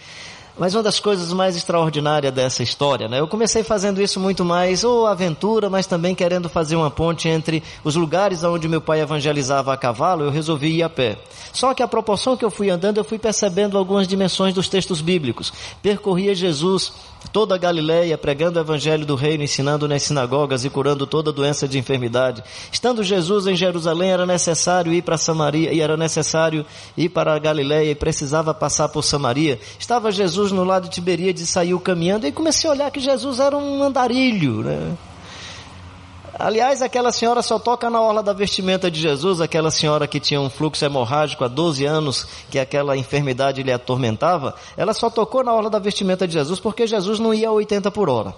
mas uma das coisas mais extraordinárias dessa história, né? Eu comecei fazendo isso muito mais, ou aventura, mas também querendo fazer uma ponte entre os lugares onde meu pai evangelizava a cavalo, eu resolvi ir a pé. Só que a proporção que eu fui andando, eu fui percebendo algumas dimensões dos textos bíblicos. Percorria Jesus toda a Galileia, pregando o evangelho do reino, ensinando nas sinagogas e curando toda doença de enfermidade. Estando Jesus em Jerusalém, era necessário ir para Samaria, e era necessário ir para a Galileia, e precisava passar por Samaria. Estava Jesus no lado de Tiberíades e saiu caminhando, e comecei a olhar que Jesus era um andarilho, né? Aliás, aquela senhora só toca na orla da vestimenta de Jesus, aquela senhora que tinha um fluxo hemorrágico há 12 anos, que aquela enfermidade lhe atormentava, ela só tocou na orla da vestimenta de Jesus porque Jesus não ia a 80 por hora.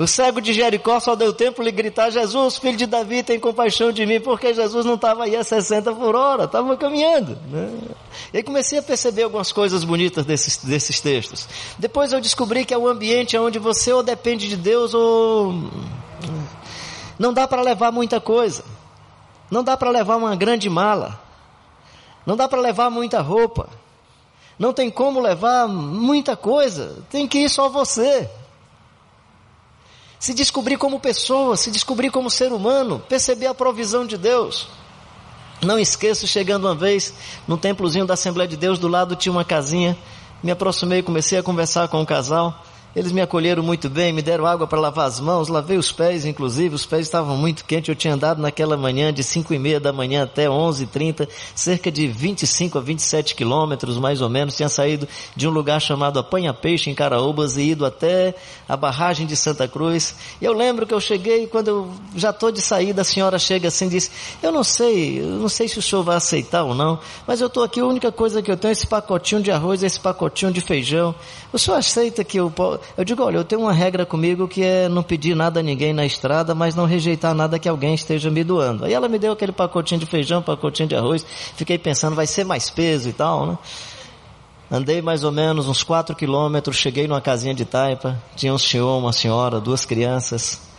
O cego de Jericó só deu tempo de gritar: Jesus, filho de Davi, tem compaixão de mim, porque Jesus não estava aí a 60 por hora, estava caminhando. Né? E aí comecei a perceber algumas coisas bonitas desses, desses textos. Depois eu descobri que é o ambiente onde você ou depende de Deus ou. Não dá para levar muita coisa. Não dá para levar uma grande mala. Não dá para levar muita roupa. Não tem como levar muita coisa. Tem que ir só você se descobrir como pessoa, se descobrir como ser humano, perceber a provisão de Deus. Não esqueço, chegando uma vez no templozinho da Assembleia de Deus, do lado tinha uma casinha, me aproximei, comecei a conversar com o casal, eles me acolheram muito bem, me deram água para lavar as mãos, lavei os pés, inclusive, os pés estavam muito quentes. Eu tinha andado naquela manhã de 5 e meia da manhã até 11 e 30, cerca de 25 a 27 quilômetros, mais ou menos. Tinha saído de um lugar chamado Apanha Peixe, em Caraúbas, e ido até a barragem de Santa Cruz. E eu lembro que eu cheguei, quando eu já estou de saída, a senhora chega assim e diz, eu não sei, eu não sei se o senhor vai aceitar ou não, mas eu estou aqui, a única coisa que eu tenho é esse pacotinho de arroz, esse pacotinho de feijão. O senhor aceita que eu eu digo, olha, eu tenho uma regra comigo que é não pedir nada a ninguém na estrada, mas não rejeitar nada que alguém esteja me doando. Aí ela me deu aquele pacotinho de feijão, pacotinho de arroz, fiquei pensando, vai ser mais peso e tal, né? Andei mais ou menos uns quatro quilômetros, cheguei numa casinha de taipa, tinha um senhor, uma senhora, duas crianças,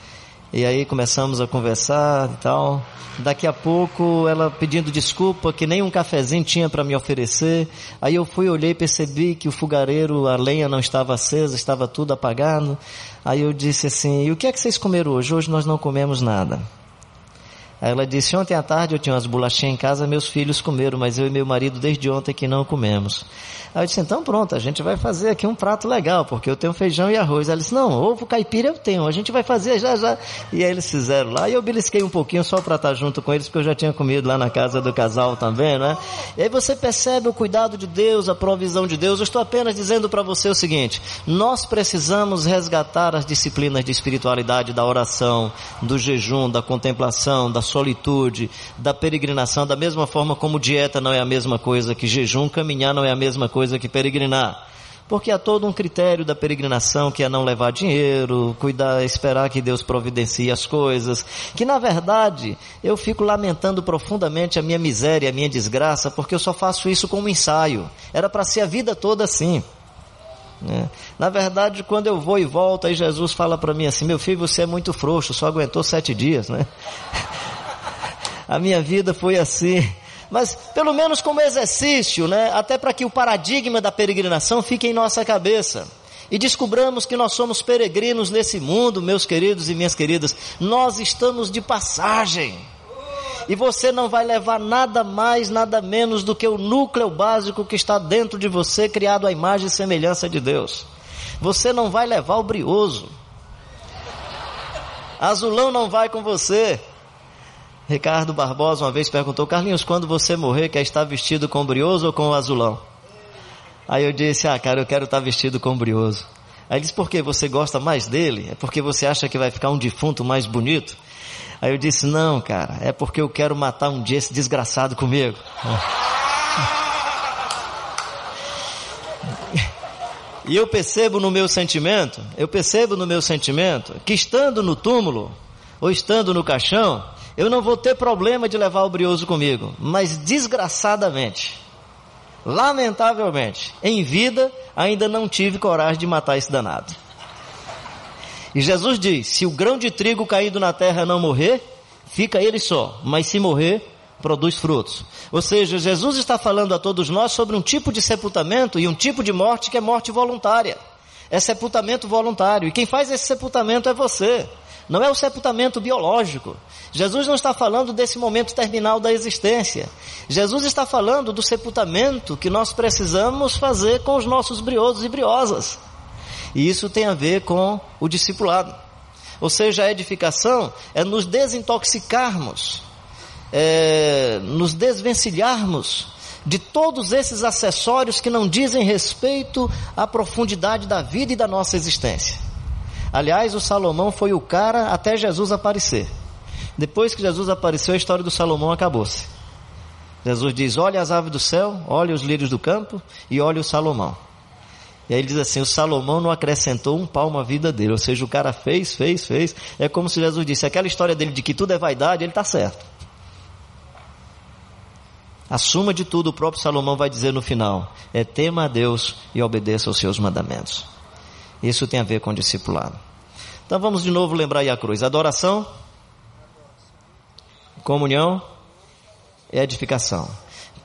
e aí começamos a conversar e tal. Daqui a pouco ela pedindo desculpa que nem um cafezinho tinha para me oferecer. Aí eu fui, olhei, percebi que o fogareiro, a lenha não estava acesa, estava tudo apagado. Aí eu disse assim: "E o que é que vocês comeram hoje? Hoje nós não comemos nada." Aí ela disse: Ontem à tarde eu tinha umas bolachinhas em casa, meus filhos comeram, mas eu e meu marido desde ontem que não comemos. Aí eu disse: Então pronto, a gente vai fazer aqui um prato legal, porque eu tenho feijão e arroz. Ela disse: Não, ovo caipira eu tenho, a gente vai fazer já já. E aí eles fizeram lá, e eu belisquei um pouquinho só para estar junto com eles, porque eu já tinha comido lá na casa do casal também, né? E aí você percebe o cuidado de Deus, a provisão de Deus. Eu estou apenas dizendo para você o seguinte: nós precisamos resgatar as disciplinas de espiritualidade da oração, do jejum, da contemplação, da solitude, da peregrinação, da mesma forma como dieta não é a mesma coisa que jejum, caminhar não é a mesma coisa que peregrinar. Porque há todo um critério da peregrinação que é não levar dinheiro, cuidar, esperar que Deus providencie as coisas. Que na verdade eu fico lamentando profundamente a minha miséria, a minha desgraça, porque eu só faço isso como ensaio. Era para ser a vida toda assim. Né? Na verdade, quando eu vou e volto, aí Jesus fala para mim assim: Meu filho, você é muito frouxo, só aguentou sete dias, né? A minha vida foi assim. Mas pelo menos como exercício, né? Até para que o paradigma da peregrinação fique em nossa cabeça. E descobramos que nós somos peregrinos nesse mundo, meus queridos e minhas queridas. Nós estamos de passagem. E você não vai levar nada mais, nada menos do que o núcleo básico que está dentro de você, criado à imagem e semelhança de Deus. Você não vai levar o brioso. Azulão não vai com você. Ricardo Barbosa uma vez perguntou, Carlinhos, quando você morrer, quer estar vestido com brioso ou com azulão? Aí eu disse, ah, cara, eu quero estar vestido com brioso. Aí ele disse, por que você gosta mais dele? É porque você acha que vai ficar um defunto mais bonito? Aí eu disse, não, cara, é porque eu quero matar um dia esse desgraçado comigo. E eu percebo no meu sentimento, eu percebo no meu sentimento, que estando no túmulo, ou estando no caixão, eu não vou ter problema de levar o brioso comigo, mas desgraçadamente, lamentavelmente, em vida, ainda não tive coragem de matar esse danado. E Jesus diz: se o grão de trigo caído na terra não morrer, fica ele só, mas se morrer, produz frutos. Ou seja, Jesus está falando a todos nós sobre um tipo de sepultamento e um tipo de morte que é morte voluntária. É sepultamento voluntário. E quem faz esse sepultamento é você. Não é o sepultamento biológico. Jesus não está falando desse momento terminal da existência. Jesus está falando do sepultamento que nós precisamos fazer com os nossos briosos e briosas. E isso tem a ver com o discipulado. Ou seja, a edificação é nos desintoxicarmos, é, nos desvencilharmos de todos esses acessórios que não dizem respeito à profundidade da vida e da nossa existência. Aliás, o Salomão foi o cara até Jesus aparecer. Depois que Jesus apareceu, a história do Salomão acabou-se. Jesus diz: Olha as aves do céu, olha os lírios do campo e olha o Salomão. E aí ele diz assim: o Salomão não acrescentou um palmo à vida dele. Ou seja, o cara fez, fez, fez. É como se Jesus disse: aquela história dele de que tudo é vaidade, ele está certo. A suma de tudo, o próprio Salomão vai dizer no final: é tema a Deus e obedeça aos seus mandamentos. Isso tem a ver com discipulado. Então vamos de novo lembrar aí a cruz: adoração, comunhão e edificação.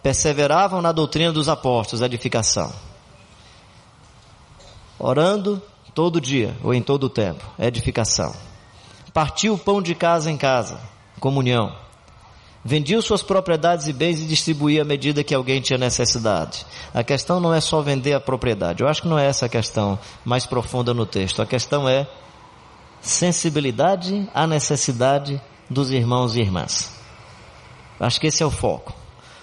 Perseveravam na doutrina dos apóstolos, edificação. Orando todo dia ou em todo o tempo, edificação. Partiu o pão de casa em casa, comunhão vendia suas propriedades e bens e distribuía à medida que alguém tinha necessidade. A questão não é só vender a propriedade. Eu acho que não é essa a questão mais profunda no texto. A questão é sensibilidade à necessidade dos irmãos e irmãs. Acho que esse é o foco.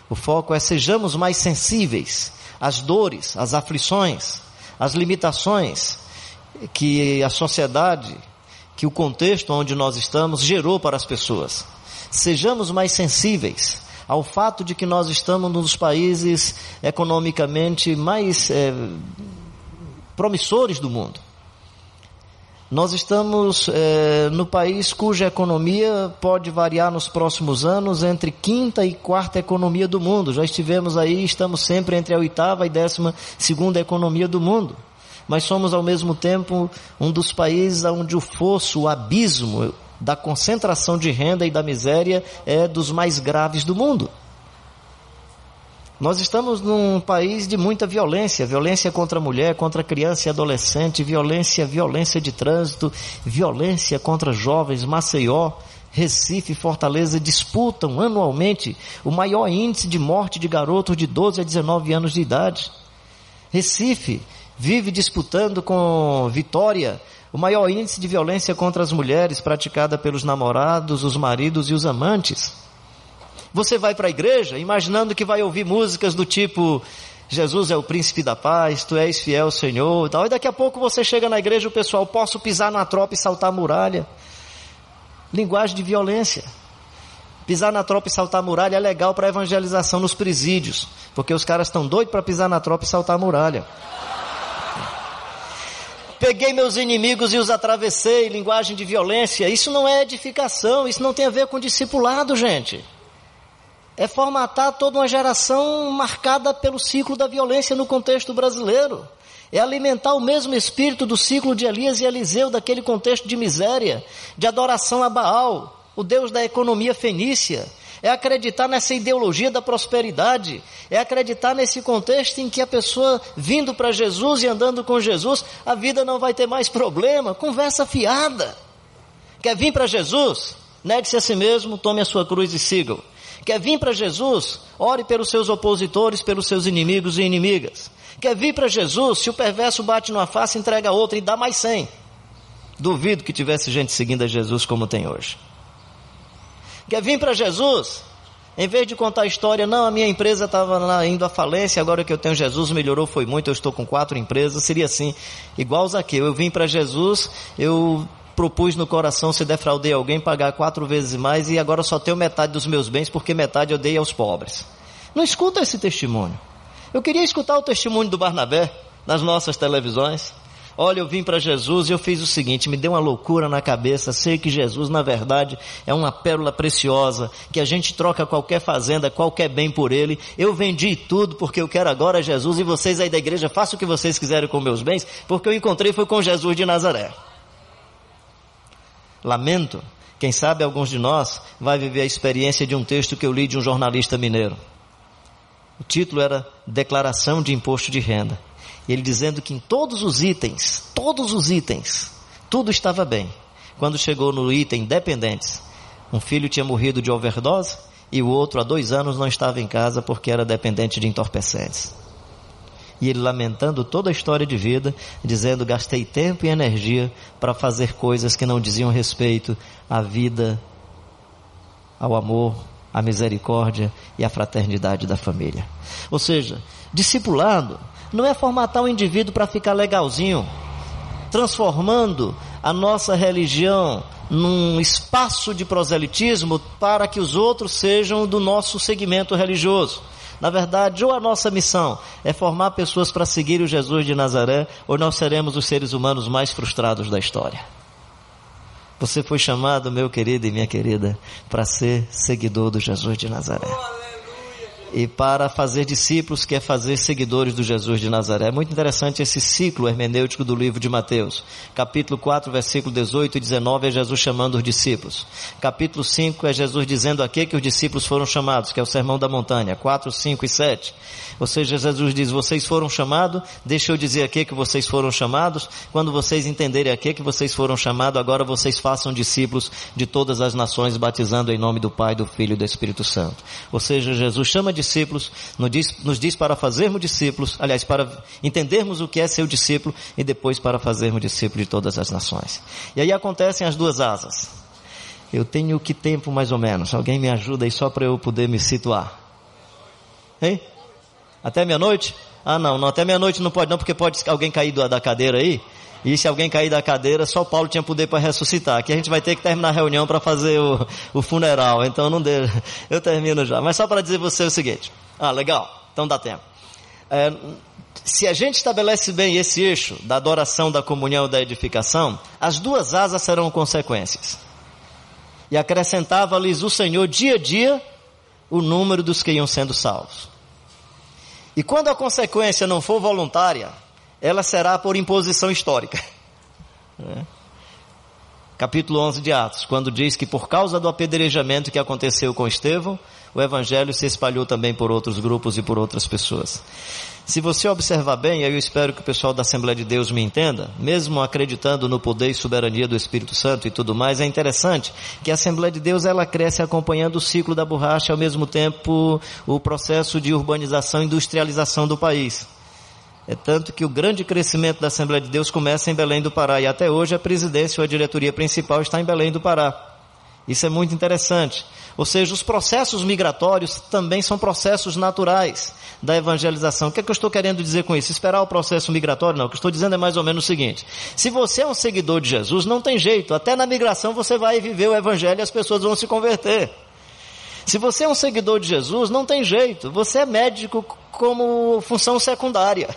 O foco é sejamos mais sensíveis às dores, às aflições, às limitações que a sociedade, que o contexto onde nós estamos gerou para as pessoas sejamos mais sensíveis ao fato de que nós estamos num dos países economicamente mais é, promissores do mundo. Nós estamos é, no país cuja economia pode variar nos próximos anos entre quinta e quarta economia do mundo. Já estivemos aí, estamos sempre entre a oitava e décima segunda economia do mundo. Mas somos ao mesmo tempo um dos países onde o fosso, o abismo da concentração de renda e da miséria é dos mais graves do mundo. Nós estamos num país de muita violência, violência contra a mulher, contra a criança e adolescente, violência, violência de trânsito, violência contra jovens, Maceió, Recife e Fortaleza disputam anualmente o maior índice de morte de garotos de 12 a 19 anos de idade. Recife vive disputando com Vitória o maior índice de violência contra as mulheres praticada pelos namorados, os maridos e os amantes. Você vai para a igreja imaginando que vai ouvir músicas do tipo Jesus é o príncipe da paz, tu és fiel Senhor e tal. E daqui a pouco você chega na igreja e o pessoal, posso pisar na tropa e saltar a muralha. Linguagem de violência. Pisar na tropa e saltar a muralha é legal para evangelização nos presídios, porque os caras estão doidos para pisar na tropa e saltar a muralha. Peguei meus inimigos e os atravessei, linguagem de violência. Isso não é edificação, isso não tem a ver com discipulado, gente é formatar toda uma geração marcada pelo ciclo da violência no contexto brasileiro. É alimentar o mesmo espírito do ciclo de Elias e Eliseu, daquele contexto de miséria, de adoração a Baal, o Deus da economia fenícia. É acreditar nessa ideologia da prosperidade. É acreditar nesse contexto em que a pessoa vindo para Jesus e andando com Jesus, a vida não vai ter mais problema. Conversa fiada. Quer vir para Jesus? Negue-se a si mesmo, tome a sua cruz e siga-o. Quer vir para Jesus? Ore pelos seus opositores, pelos seus inimigos e inimigas. Quer vir para Jesus? Se o perverso bate numa face, entrega outra e dá mais cem. Duvido que tivesse gente seguindo a Jesus como tem hoje. Quer vir para Jesus? Em vez de contar a história, não, a minha empresa estava indo à falência, agora que eu tenho Jesus melhorou, foi muito, eu estou com quatro empresas, seria assim, igual Zaqueu, eu vim para Jesus, eu propus no coração, se defraudei alguém, pagar quatro vezes mais e agora só tenho metade dos meus bens porque metade eu dei aos pobres. Não escuta esse testemunho. Eu queria escutar o testemunho do Barnabé nas nossas televisões. Olha, eu vim para Jesus e eu fiz o seguinte, me deu uma loucura na cabeça, sei que Jesus, na verdade, é uma pérola preciosa, que a gente troca qualquer fazenda, qualquer bem por ele. Eu vendi tudo porque eu quero agora Jesus e vocês aí da igreja façam o que vocês quiserem com meus bens, porque eu encontrei foi com Jesus de Nazaré. Lamento, quem sabe alguns de nós vai viver a experiência de um texto que eu li de um jornalista mineiro. O título era Declaração de Imposto de Renda. Ele dizendo que em todos os itens, todos os itens, tudo estava bem. Quando chegou no item dependentes, um filho tinha morrido de overdose e o outro há dois anos não estava em casa porque era dependente de entorpecentes e ele lamentando toda a história de vida, dizendo: gastei tempo e energia para fazer coisas que não diziam respeito à vida, ao amor, à misericórdia e à fraternidade da família. Ou seja, discipulado não é formatar o indivíduo para ficar legalzinho, transformando a nossa religião num espaço de proselitismo para que os outros sejam do nosso segmento religioso. Na verdade, ou a nossa missão é formar pessoas para seguir o Jesus de Nazaré, ou nós seremos os seres humanos mais frustrados da história. Você foi chamado, meu querido e minha querida, para ser seguidor do Jesus de Nazaré e para fazer discípulos, quer fazer seguidores do Jesus de Nazaré. É muito interessante esse ciclo hermenêutico do livro de Mateus. Capítulo 4, versículo 18 e 19 é Jesus chamando os discípulos. Capítulo 5 é Jesus dizendo a que que os discípulos foram chamados, que é o Sermão da Montanha. 4, 5 e 7. Ou seja, Jesus diz, vocês foram chamados, deixa eu dizer a que que vocês foram chamados. Quando vocês entenderem a que que vocês foram chamados, agora vocês façam discípulos de todas as nações, batizando em nome do Pai, do Filho e do Espírito Santo. Ou seja, Jesus chama de discípulos, nos diz, nos diz para fazermos discípulos, aliás, para entendermos o que é ser o discípulo e depois para fazermos discípulo de todas as nações. E aí acontecem as duas asas. Eu tenho que tempo mais ou menos? Alguém me ajuda aí só para eu poder me situar? Hein? Até meia-noite? Ah, não, não, até meia-noite não pode não, porque pode alguém cair da cadeira aí. E se alguém cair da cadeira, só Paulo tinha poder para ressuscitar. Aqui a gente vai ter que terminar a reunião para fazer o, o, funeral. Então não deu. *laughs* Eu termino já. Mas só para dizer você o seguinte. Ah, legal. Então dá tempo. É, se a gente estabelece bem esse eixo da adoração, da comunhão, da edificação, as duas asas serão consequências. E acrescentava-lhes o Senhor dia a dia o número dos que iam sendo salvos. E quando a consequência não for voluntária, ela será por imposição histórica. É. capítulo 11 de Atos, quando diz que por causa do apedrejamento que aconteceu com Estevão, o evangelho se espalhou também por outros grupos e por outras pessoas. Se você observar bem, eu espero que o pessoal da Assembleia de Deus me entenda, mesmo acreditando no poder e soberania do Espírito Santo e tudo mais, é interessante que a Assembleia de Deus ela cresce acompanhando o ciclo da borracha, ao mesmo tempo o processo de urbanização e industrialização do país. É tanto que o grande crescimento da Assembleia de Deus começa em Belém do Pará e até hoje a presidência ou a diretoria principal está em Belém do Pará. Isso é muito interessante. Ou seja, os processos migratórios também são processos naturais da evangelização. O que é que eu estou querendo dizer com isso? Esperar o processo migratório? Não. O que eu estou dizendo é mais ou menos o seguinte: se você é um seguidor de Jesus, não tem jeito. Até na migração você vai viver o evangelho e as pessoas vão se converter. Se você é um seguidor de Jesus, não tem jeito. Você é médico como função secundária.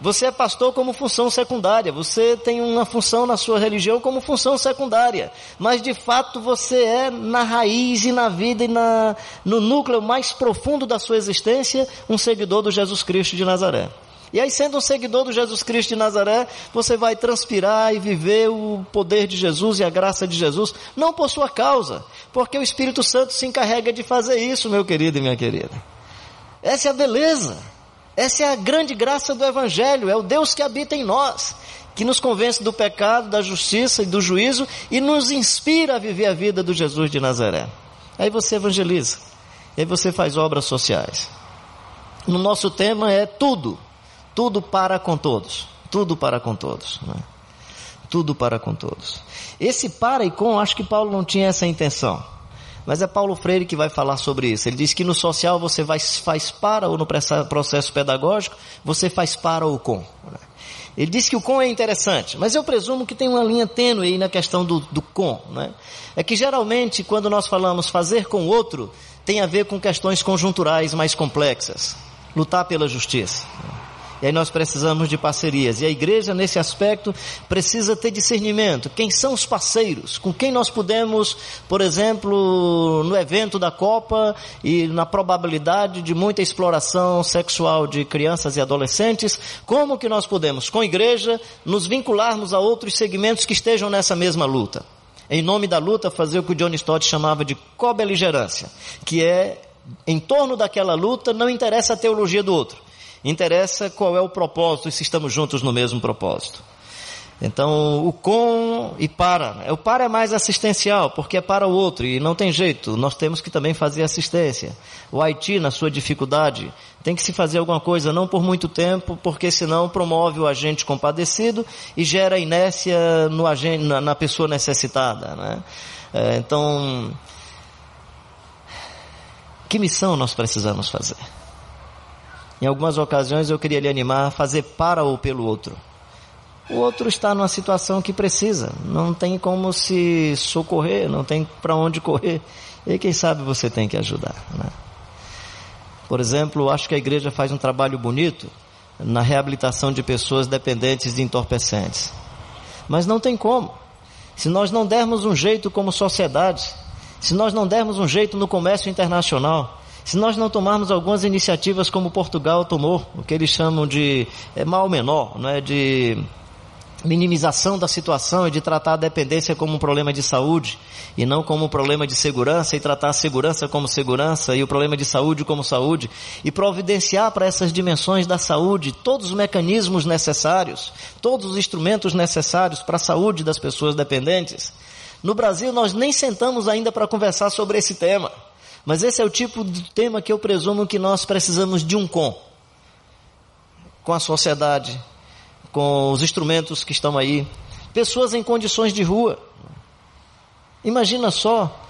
Você é pastor como função secundária, você tem uma função na sua religião como função secundária, mas de fato você é na raiz e na vida e na, no núcleo mais profundo da sua existência um seguidor do Jesus Cristo de Nazaré. E aí, sendo um seguidor do Jesus Cristo de Nazaré, você vai transpirar e viver o poder de Jesus e a graça de Jesus, não por sua causa, porque o Espírito Santo se encarrega de fazer isso, meu querido e minha querida. Essa é a beleza. Essa é a grande graça do Evangelho, é o Deus que habita em nós, que nos convence do pecado, da justiça e do juízo e nos inspira a viver a vida do Jesus de Nazaré. Aí você evangeliza, aí você faz obras sociais. No nosso tema é tudo, tudo para com todos, tudo para com todos. Né? Tudo para com todos. Esse para e com, acho que Paulo não tinha essa intenção. Mas é Paulo Freire que vai falar sobre isso. Ele diz que no social você faz para ou no processo pedagógico você faz para ou com. Ele diz que o com é interessante, mas eu presumo que tem uma linha tênue aí na questão do, do com. Né? É que geralmente quando nós falamos fazer com o outro, tem a ver com questões conjunturais mais complexas. Lutar pela justiça. E aí nós precisamos de parcerias. E a igreja, nesse aspecto, precisa ter discernimento. Quem são os parceiros? Com quem nós podemos, por exemplo, no evento da Copa e na probabilidade de muita exploração sexual de crianças e adolescentes, como que nós podemos, com a igreja, nos vincularmos a outros segmentos que estejam nessa mesma luta? Em nome da luta, fazer o que o John Stott chamava de cobeligerância, que é em torno daquela luta, não interessa a teologia do outro Interessa qual é o propósito e se estamos juntos no mesmo propósito. Então, o com e para. O para é mais assistencial, porque é para o outro e não tem jeito. Nós temos que também fazer assistência. O Haiti, na sua dificuldade, tem que se fazer alguma coisa, não por muito tempo, porque senão promove o agente compadecido e gera inércia no agente, na, na pessoa necessitada. Né? É, então, que missão nós precisamos fazer? Em algumas ocasiões eu queria lhe animar a fazer para ou pelo outro. O outro está numa situação que precisa, não tem como se socorrer, não tem para onde correr. E quem sabe você tem que ajudar. Né? Por exemplo, acho que a igreja faz um trabalho bonito na reabilitação de pessoas dependentes de entorpecentes. Mas não tem como. Se nós não dermos um jeito como sociedade, se nós não dermos um jeito no comércio internacional, se nós não tomarmos algumas iniciativas como Portugal tomou, o que eles chamam de é, mal menor, não é, de minimização da situação e de tratar a dependência como um problema de saúde e não como um problema de segurança e tratar a segurança como segurança e o problema de saúde como saúde e providenciar para essas dimensões da saúde todos os mecanismos necessários, todos os instrumentos necessários para a saúde das pessoas dependentes. No Brasil nós nem sentamos ainda para conversar sobre esse tema. Mas esse é o tipo de tema que eu presumo que nós precisamos de um com. Com a sociedade, com os instrumentos que estão aí. Pessoas em condições de rua. Imagina só,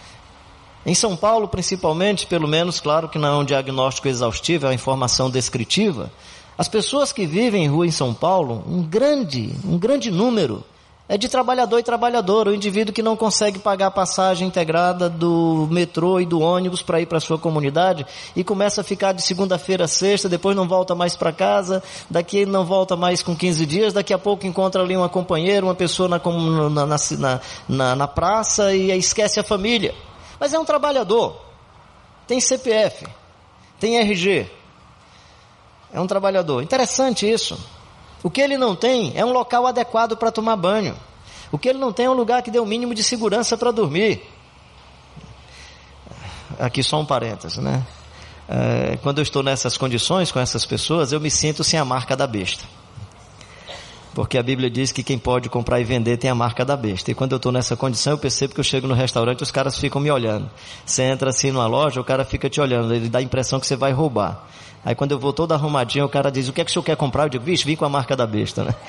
em São Paulo principalmente, pelo menos, claro que não é um diagnóstico exaustivo, é uma informação descritiva. As pessoas que vivem em rua em São Paulo, um grande, um grande número é de trabalhador e trabalhadora, o indivíduo que não consegue pagar a passagem integrada do metrô e do ônibus para ir para sua comunidade e começa a ficar de segunda-feira a sexta, depois não volta mais para casa, daqui não volta mais com 15 dias, daqui a pouco encontra ali uma companheira, uma pessoa na, na, na, na, na praça e esquece a família. Mas é um trabalhador, tem CPF, tem RG, é um trabalhador. Interessante isso. O que ele não tem é um local adequado para tomar banho. O que ele não tem é um lugar que dê o um mínimo de segurança para dormir. Aqui só um parênteses, né? É, quando eu estou nessas condições com essas pessoas, eu me sinto sem a marca da besta. Porque a Bíblia diz que quem pode comprar e vender tem a marca da besta. E quando eu estou nessa condição, eu percebo que eu chego no restaurante os caras ficam me olhando. Você entra assim numa loja, o cara fica te olhando, ele dá a impressão que você vai roubar. Aí quando eu vou todo arrumadinho, o cara diz, o que é que o senhor quer comprar? Eu digo, vixe, vim com a marca da besta, né? *laughs*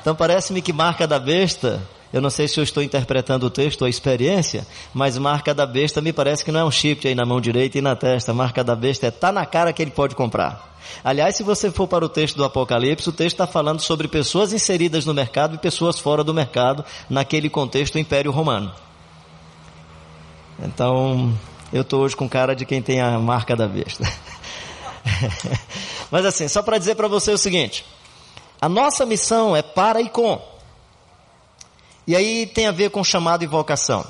Então parece-me que marca da besta, eu não sei se eu estou interpretando o texto ou a experiência, mas marca da besta me parece que não é um chip aí na mão direita e na testa. Marca da besta é tá na cara que ele pode comprar. Aliás, se você for para o texto do Apocalipse, o texto está falando sobre pessoas inseridas no mercado e pessoas fora do mercado, naquele contexto do Império Romano. Então, eu estou hoje com cara de quem tem a marca da besta. *laughs* *laughs* Mas assim, só para dizer para você o seguinte: a nossa missão é para e com. E aí tem a ver com chamado e vocação.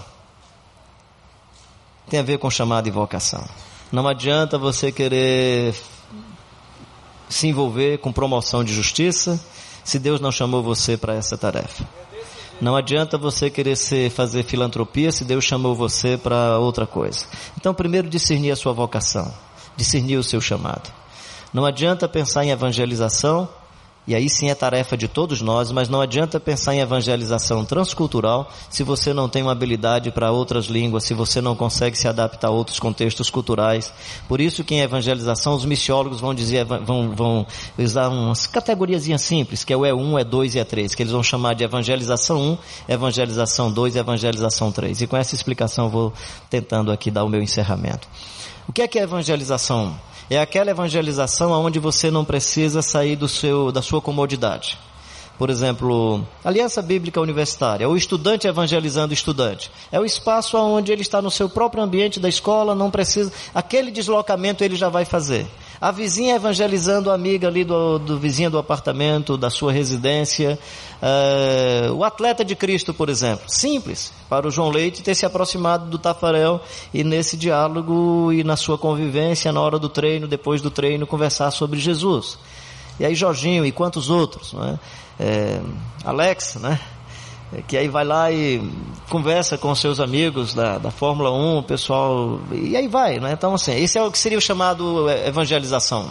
Tem a ver com chamado e vocação. Não adianta você querer se envolver com promoção de justiça se Deus não chamou você para essa tarefa. Não adianta você querer ser, fazer filantropia se Deus chamou você para outra coisa. Então, primeiro discernir a sua vocação, discernir o seu chamado. Não adianta pensar em evangelização e aí sim é tarefa de todos nós, mas não adianta pensar em evangelização transcultural se você não tem uma habilidade para outras línguas, se você não consegue se adaptar a outros contextos culturais. Por isso que em evangelização os missiólogos vão dizer, vão, vão usar umas categorias simples, que é o E1, E2 e E3, que eles vão chamar de evangelização 1, evangelização 2 e evangelização 3. E com essa explicação eu vou tentando aqui dar o meu encerramento. O que é que é evangelização 1? É aquela evangelização onde você não precisa sair do seu, da sua comodidade. Por exemplo, Aliança Bíblica Universitária, o estudante evangelizando o estudante. É o espaço onde ele está no seu próprio ambiente da escola, não precisa. Aquele deslocamento ele já vai fazer. A vizinha evangelizando a amiga ali do, do vizinho do apartamento, da sua residência. Uh, o atleta de Cristo, por exemplo. Simples. Para o João Leite ter se aproximado do Tafarel e nesse diálogo e na sua convivência, na hora do treino, depois do treino, conversar sobre Jesus. E aí Jorginho e quantos outros, não é? É Alex, né? É, que aí vai lá e conversa com seus amigos da, da Fórmula 1, o pessoal, e aí vai, né? Então, assim, esse é o que seria o chamado é, evangelização.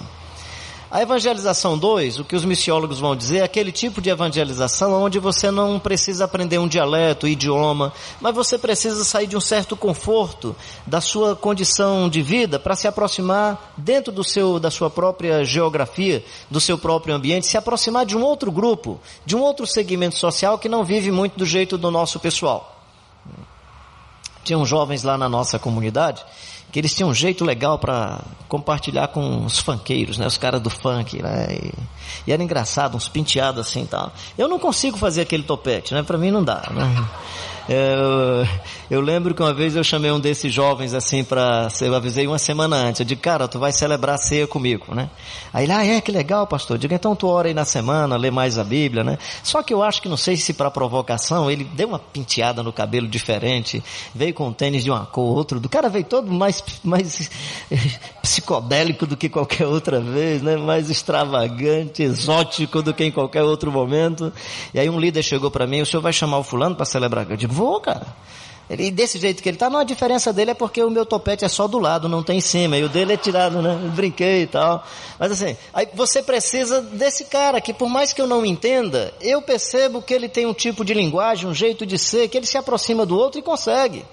A evangelização 2, o que os missiólogos vão dizer, é aquele tipo de evangelização onde você não precisa aprender um dialeto, idioma, mas você precisa sair de um certo conforto da sua condição de vida para se aproximar dentro do seu, da sua própria geografia, do seu próprio ambiente, se aproximar de um outro grupo, de um outro segmento social que não vive muito do jeito do nosso pessoal. Tinham jovens lá na nossa comunidade que eles tinham um jeito legal para compartilhar com os funkeiros, né? Os caras do funk, né? E, e, era engraçado, uns penteados assim e tal. Eu não consigo fazer aquele topete, né? Para mim não dá, né? Eu, eu, lembro que uma vez eu chamei um desses jovens assim para, eu avisei uma semana antes, eu disse, cara, tu vai celebrar a ceia comigo, né? Aí ele, ah, é, que legal, pastor. Eu digo, então tu ora aí na semana, lê mais a Bíblia, né? Só que eu acho que não sei se para provocação, ele deu uma penteada no cabelo diferente, veio com um tênis de uma cor, outro, do cara veio todo mais, mais *laughs* psicodélico do que qualquer outra vez, né? Mais extravagante, exótico do que em qualquer outro momento. E aí um líder chegou para mim, o senhor vai chamar o fulano para celebrar? Eu digo, Vou, cara. Ele, desse jeito que ele tá, não, a diferença dele é porque o meu topete é só do lado, não tem em cima, e o dele é tirado, né? Eu brinquei e tal. Mas assim, aí você precisa desse cara, que por mais que eu não entenda, eu percebo que ele tem um tipo de linguagem, um jeito de ser, que ele se aproxima do outro e consegue.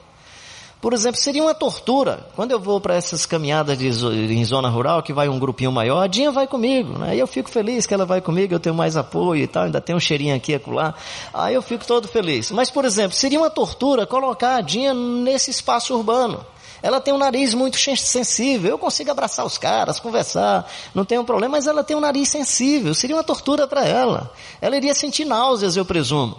Por exemplo, seria uma tortura. Quando eu vou para essas caminhadas de, em zona rural, que vai um grupinho maior, a Dinha vai comigo. Né? Aí eu fico feliz que ela vai comigo, eu tenho mais apoio e tal, ainda tem um cheirinho aqui e acolá. Aí eu fico todo feliz. Mas, por exemplo, seria uma tortura colocar a Dinha nesse espaço urbano. Ela tem um nariz muito sensível. Eu consigo abraçar os caras, conversar, não tem um problema, mas ela tem um nariz sensível. Seria uma tortura para ela. Ela iria sentir náuseas, eu presumo.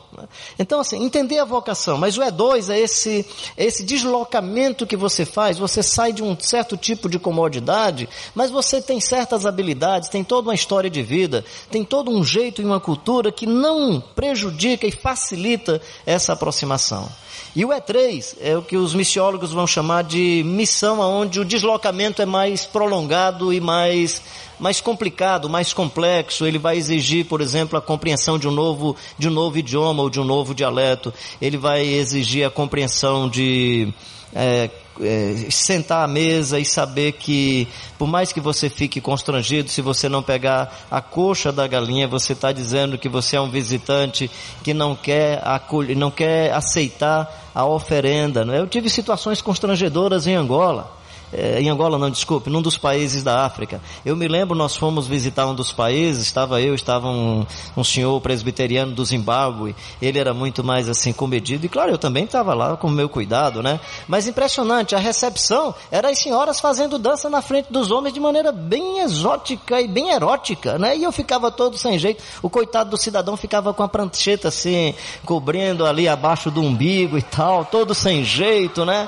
Então, assim, entender a vocação. Mas o E2 é esse, é esse deslocamento que você faz. Você sai de um certo tipo de comodidade, mas você tem certas habilidades, tem toda uma história de vida, tem todo um jeito e uma cultura que não prejudica e facilita essa aproximação. E o E3 é o que os missiólogos vão chamar de missão onde o deslocamento é mais prolongado e mais mais complicado, mais complexo, ele vai exigir, por exemplo, a compreensão de um novo, de um novo idioma ou de um novo dialeto, ele vai exigir a compreensão de é, é, sentar à mesa e saber que, por mais que você fique constrangido, se você não pegar a coxa da galinha, você está dizendo que você é um visitante que não quer, acolher, não quer aceitar a oferenda. Não é? Eu tive situações constrangedoras em Angola é, em Angola não, desculpe, num dos países da África. Eu me lembro, nós fomos visitar um dos países, estava eu, estava um, um senhor presbiteriano do Zimbábue, ele era muito mais assim comedido, e claro, eu também estava lá com o meu cuidado, né? Mas impressionante, a recepção era as senhoras fazendo dança na frente dos homens de maneira bem exótica e bem erótica, né? E eu ficava todo sem jeito, o coitado do cidadão ficava com a prancheta assim, cobrindo ali abaixo do umbigo e tal, todo sem jeito, né?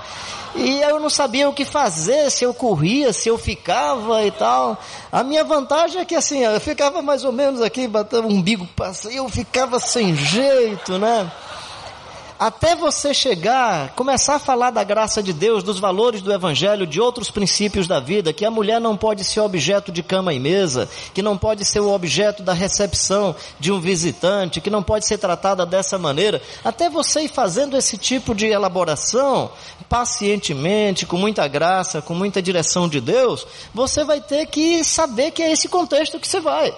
E eu não sabia o que fazer, se eu corria, se eu ficava e tal. A minha vantagem é que assim, eu ficava mais ou menos aqui, batendo o umbigo, eu ficava sem jeito, né? Até você chegar, começar a falar da graça de Deus, dos valores do Evangelho, de outros princípios da vida, que a mulher não pode ser objeto de cama e mesa, que não pode ser o objeto da recepção de um visitante, que não pode ser tratada dessa maneira, até você ir fazendo esse tipo de elaboração, pacientemente, com muita graça, com muita direção de Deus, você vai ter que saber que é esse contexto que você vai.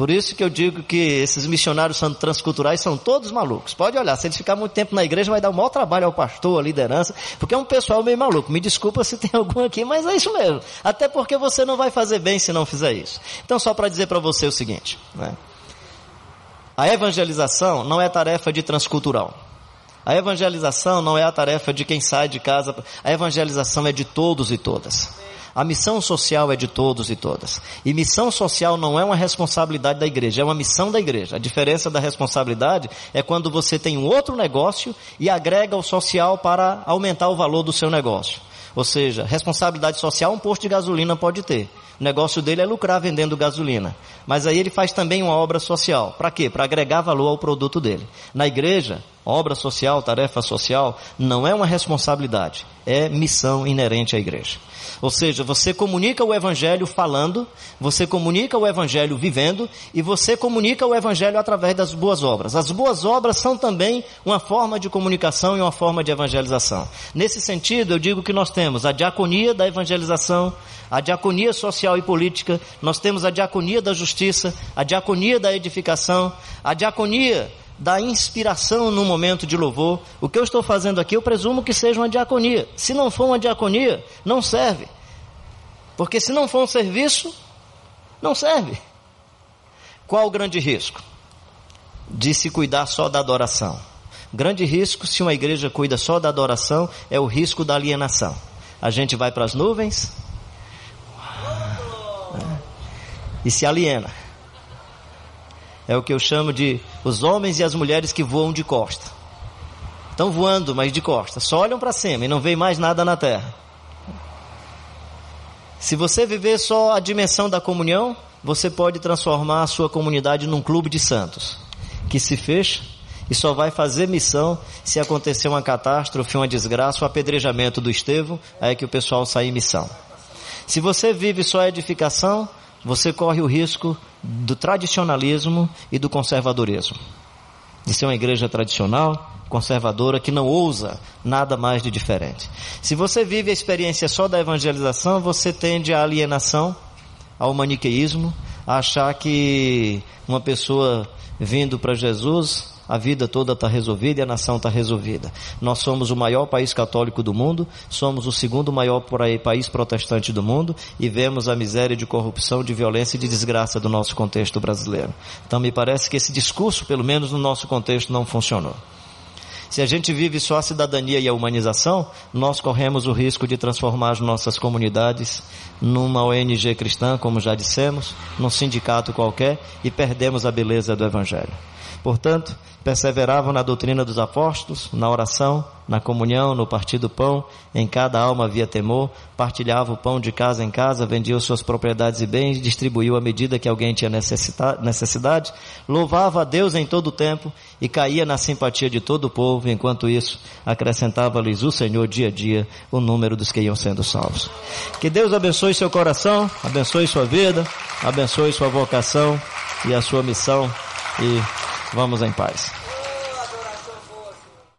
Por isso que eu digo que esses missionários transculturais são todos malucos. Pode olhar, se eles ficar muito tempo na igreja, vai dar um maior trabalho ao pastor, à liderança, porque é um pessoal meio maluco. Me desculpa se tem *laughs* algum aqui, mas é isso mesmo. Até porque você não vai fazer bem se não fizer isso. Então, só para dizer para você o seguinte: né? a evangelização não é tarefa de transcultural. A evangelização não é a tarefa de quem sai de casa. A evangelização é de todos e todas. A missão social é de todos e todas. E missão social não é uma responsabilidade da igreja, é uma missão da igreja. A diferença da responsabilidade é quando você tem um outro negócio e agrega o social para aumentar o valor do seu negócio. Ou seja, responsabilidade social um posto de gasolina pode ter. O negócio dele é lucrar vendendo gasolina. Mas aí ele faz também uma obra social. Para quê? Para agregar valor ao produto dele. Na igreja, obra social, tarefa social, não é uma responsabilidade, é missão inerente à igreja. Ou seja, você comunica o evangelho falando, você comunica o evangelho vivendo e você comunica o evangelho através das boas obras. As boas obras são também uma forma de comunicação e uma forma de evangelização. Nesse sentido, eu digo que nós temos a diaconia da evangelização, a diaconia social e política, nós temos a diaconia da justiça, a diaconia da edificação, a diaconia da inspiração no momento de louvor. O que eu estou fazendo aqui, eu presumo que seja uma diaconia. Se não for uma diaconia, não serve. Porque se não for um serviço, não serve. Qual o grande risco? De se cuidar só da adoração. Grande risco, se uma igreja cuida só da adoração, é o risco da alienação. A gente vai para as nuvens e se aliena. É o que eu chamo de os homens e as mulheres que voam de costa. Estão voando, mas de costa. Só olham para cima e não veem mais nada na terra. Se você viver só a dimensão da comunhão, você pode transformar a sua comunidade num clube de santos, que se fecha e só vai fazer missão se acontecer uma catástrofe, uma desgraça, o um apedrejamento do Estevão, aí é que o pessoal sai em missão. Se você vive só a edificação, você corre o risco do tradicionalismo e do conservadorismo. De ser uma igreja tradicional, conservadora, que não ousa nada mais de diferente. Se você vive a experiência só da evangelização, você tende à alienação, ao maniqueísmo, a achar que uma pessoa vindo para Jesus a vida toda está resolvida e a nação está resolvida. Nós somos o maior país católico do mundo, somos o segundo maior país protestante do mundo e vemos a miséria de corrupção, de violência e de desgraça do nosso contexto brasileiro. Então me parece que esse discurso, pelo menos no nosso contexto, não funcionou. Se a gente vive só a cidadania e a humanização, nós corremos o risco de transformar as nossas comunidades numa ONG cristã, como já dissemos, num sindicato qualquer, e perdemos a beleza do Evangelho. Portanto, perseveravam na doutrina dos apóstolos, na oração, na comunhão, no partir do pão, em cada alma havia temor, partilhava o pão de casa em casa, vendia suas propriedades e bens, distribuiu à medida que alguém tinha necessidade, louvava a Deus em todo o tempo e caía na simpatia de todo o povo, enquanto isso acrescentava-lhes o Senhor dia a dia o número dos que iam sendo salvos. Que Deus abençoe seu coração, abençoe sua vida, abençoe sua vocação e a sua missão e vamos em paz.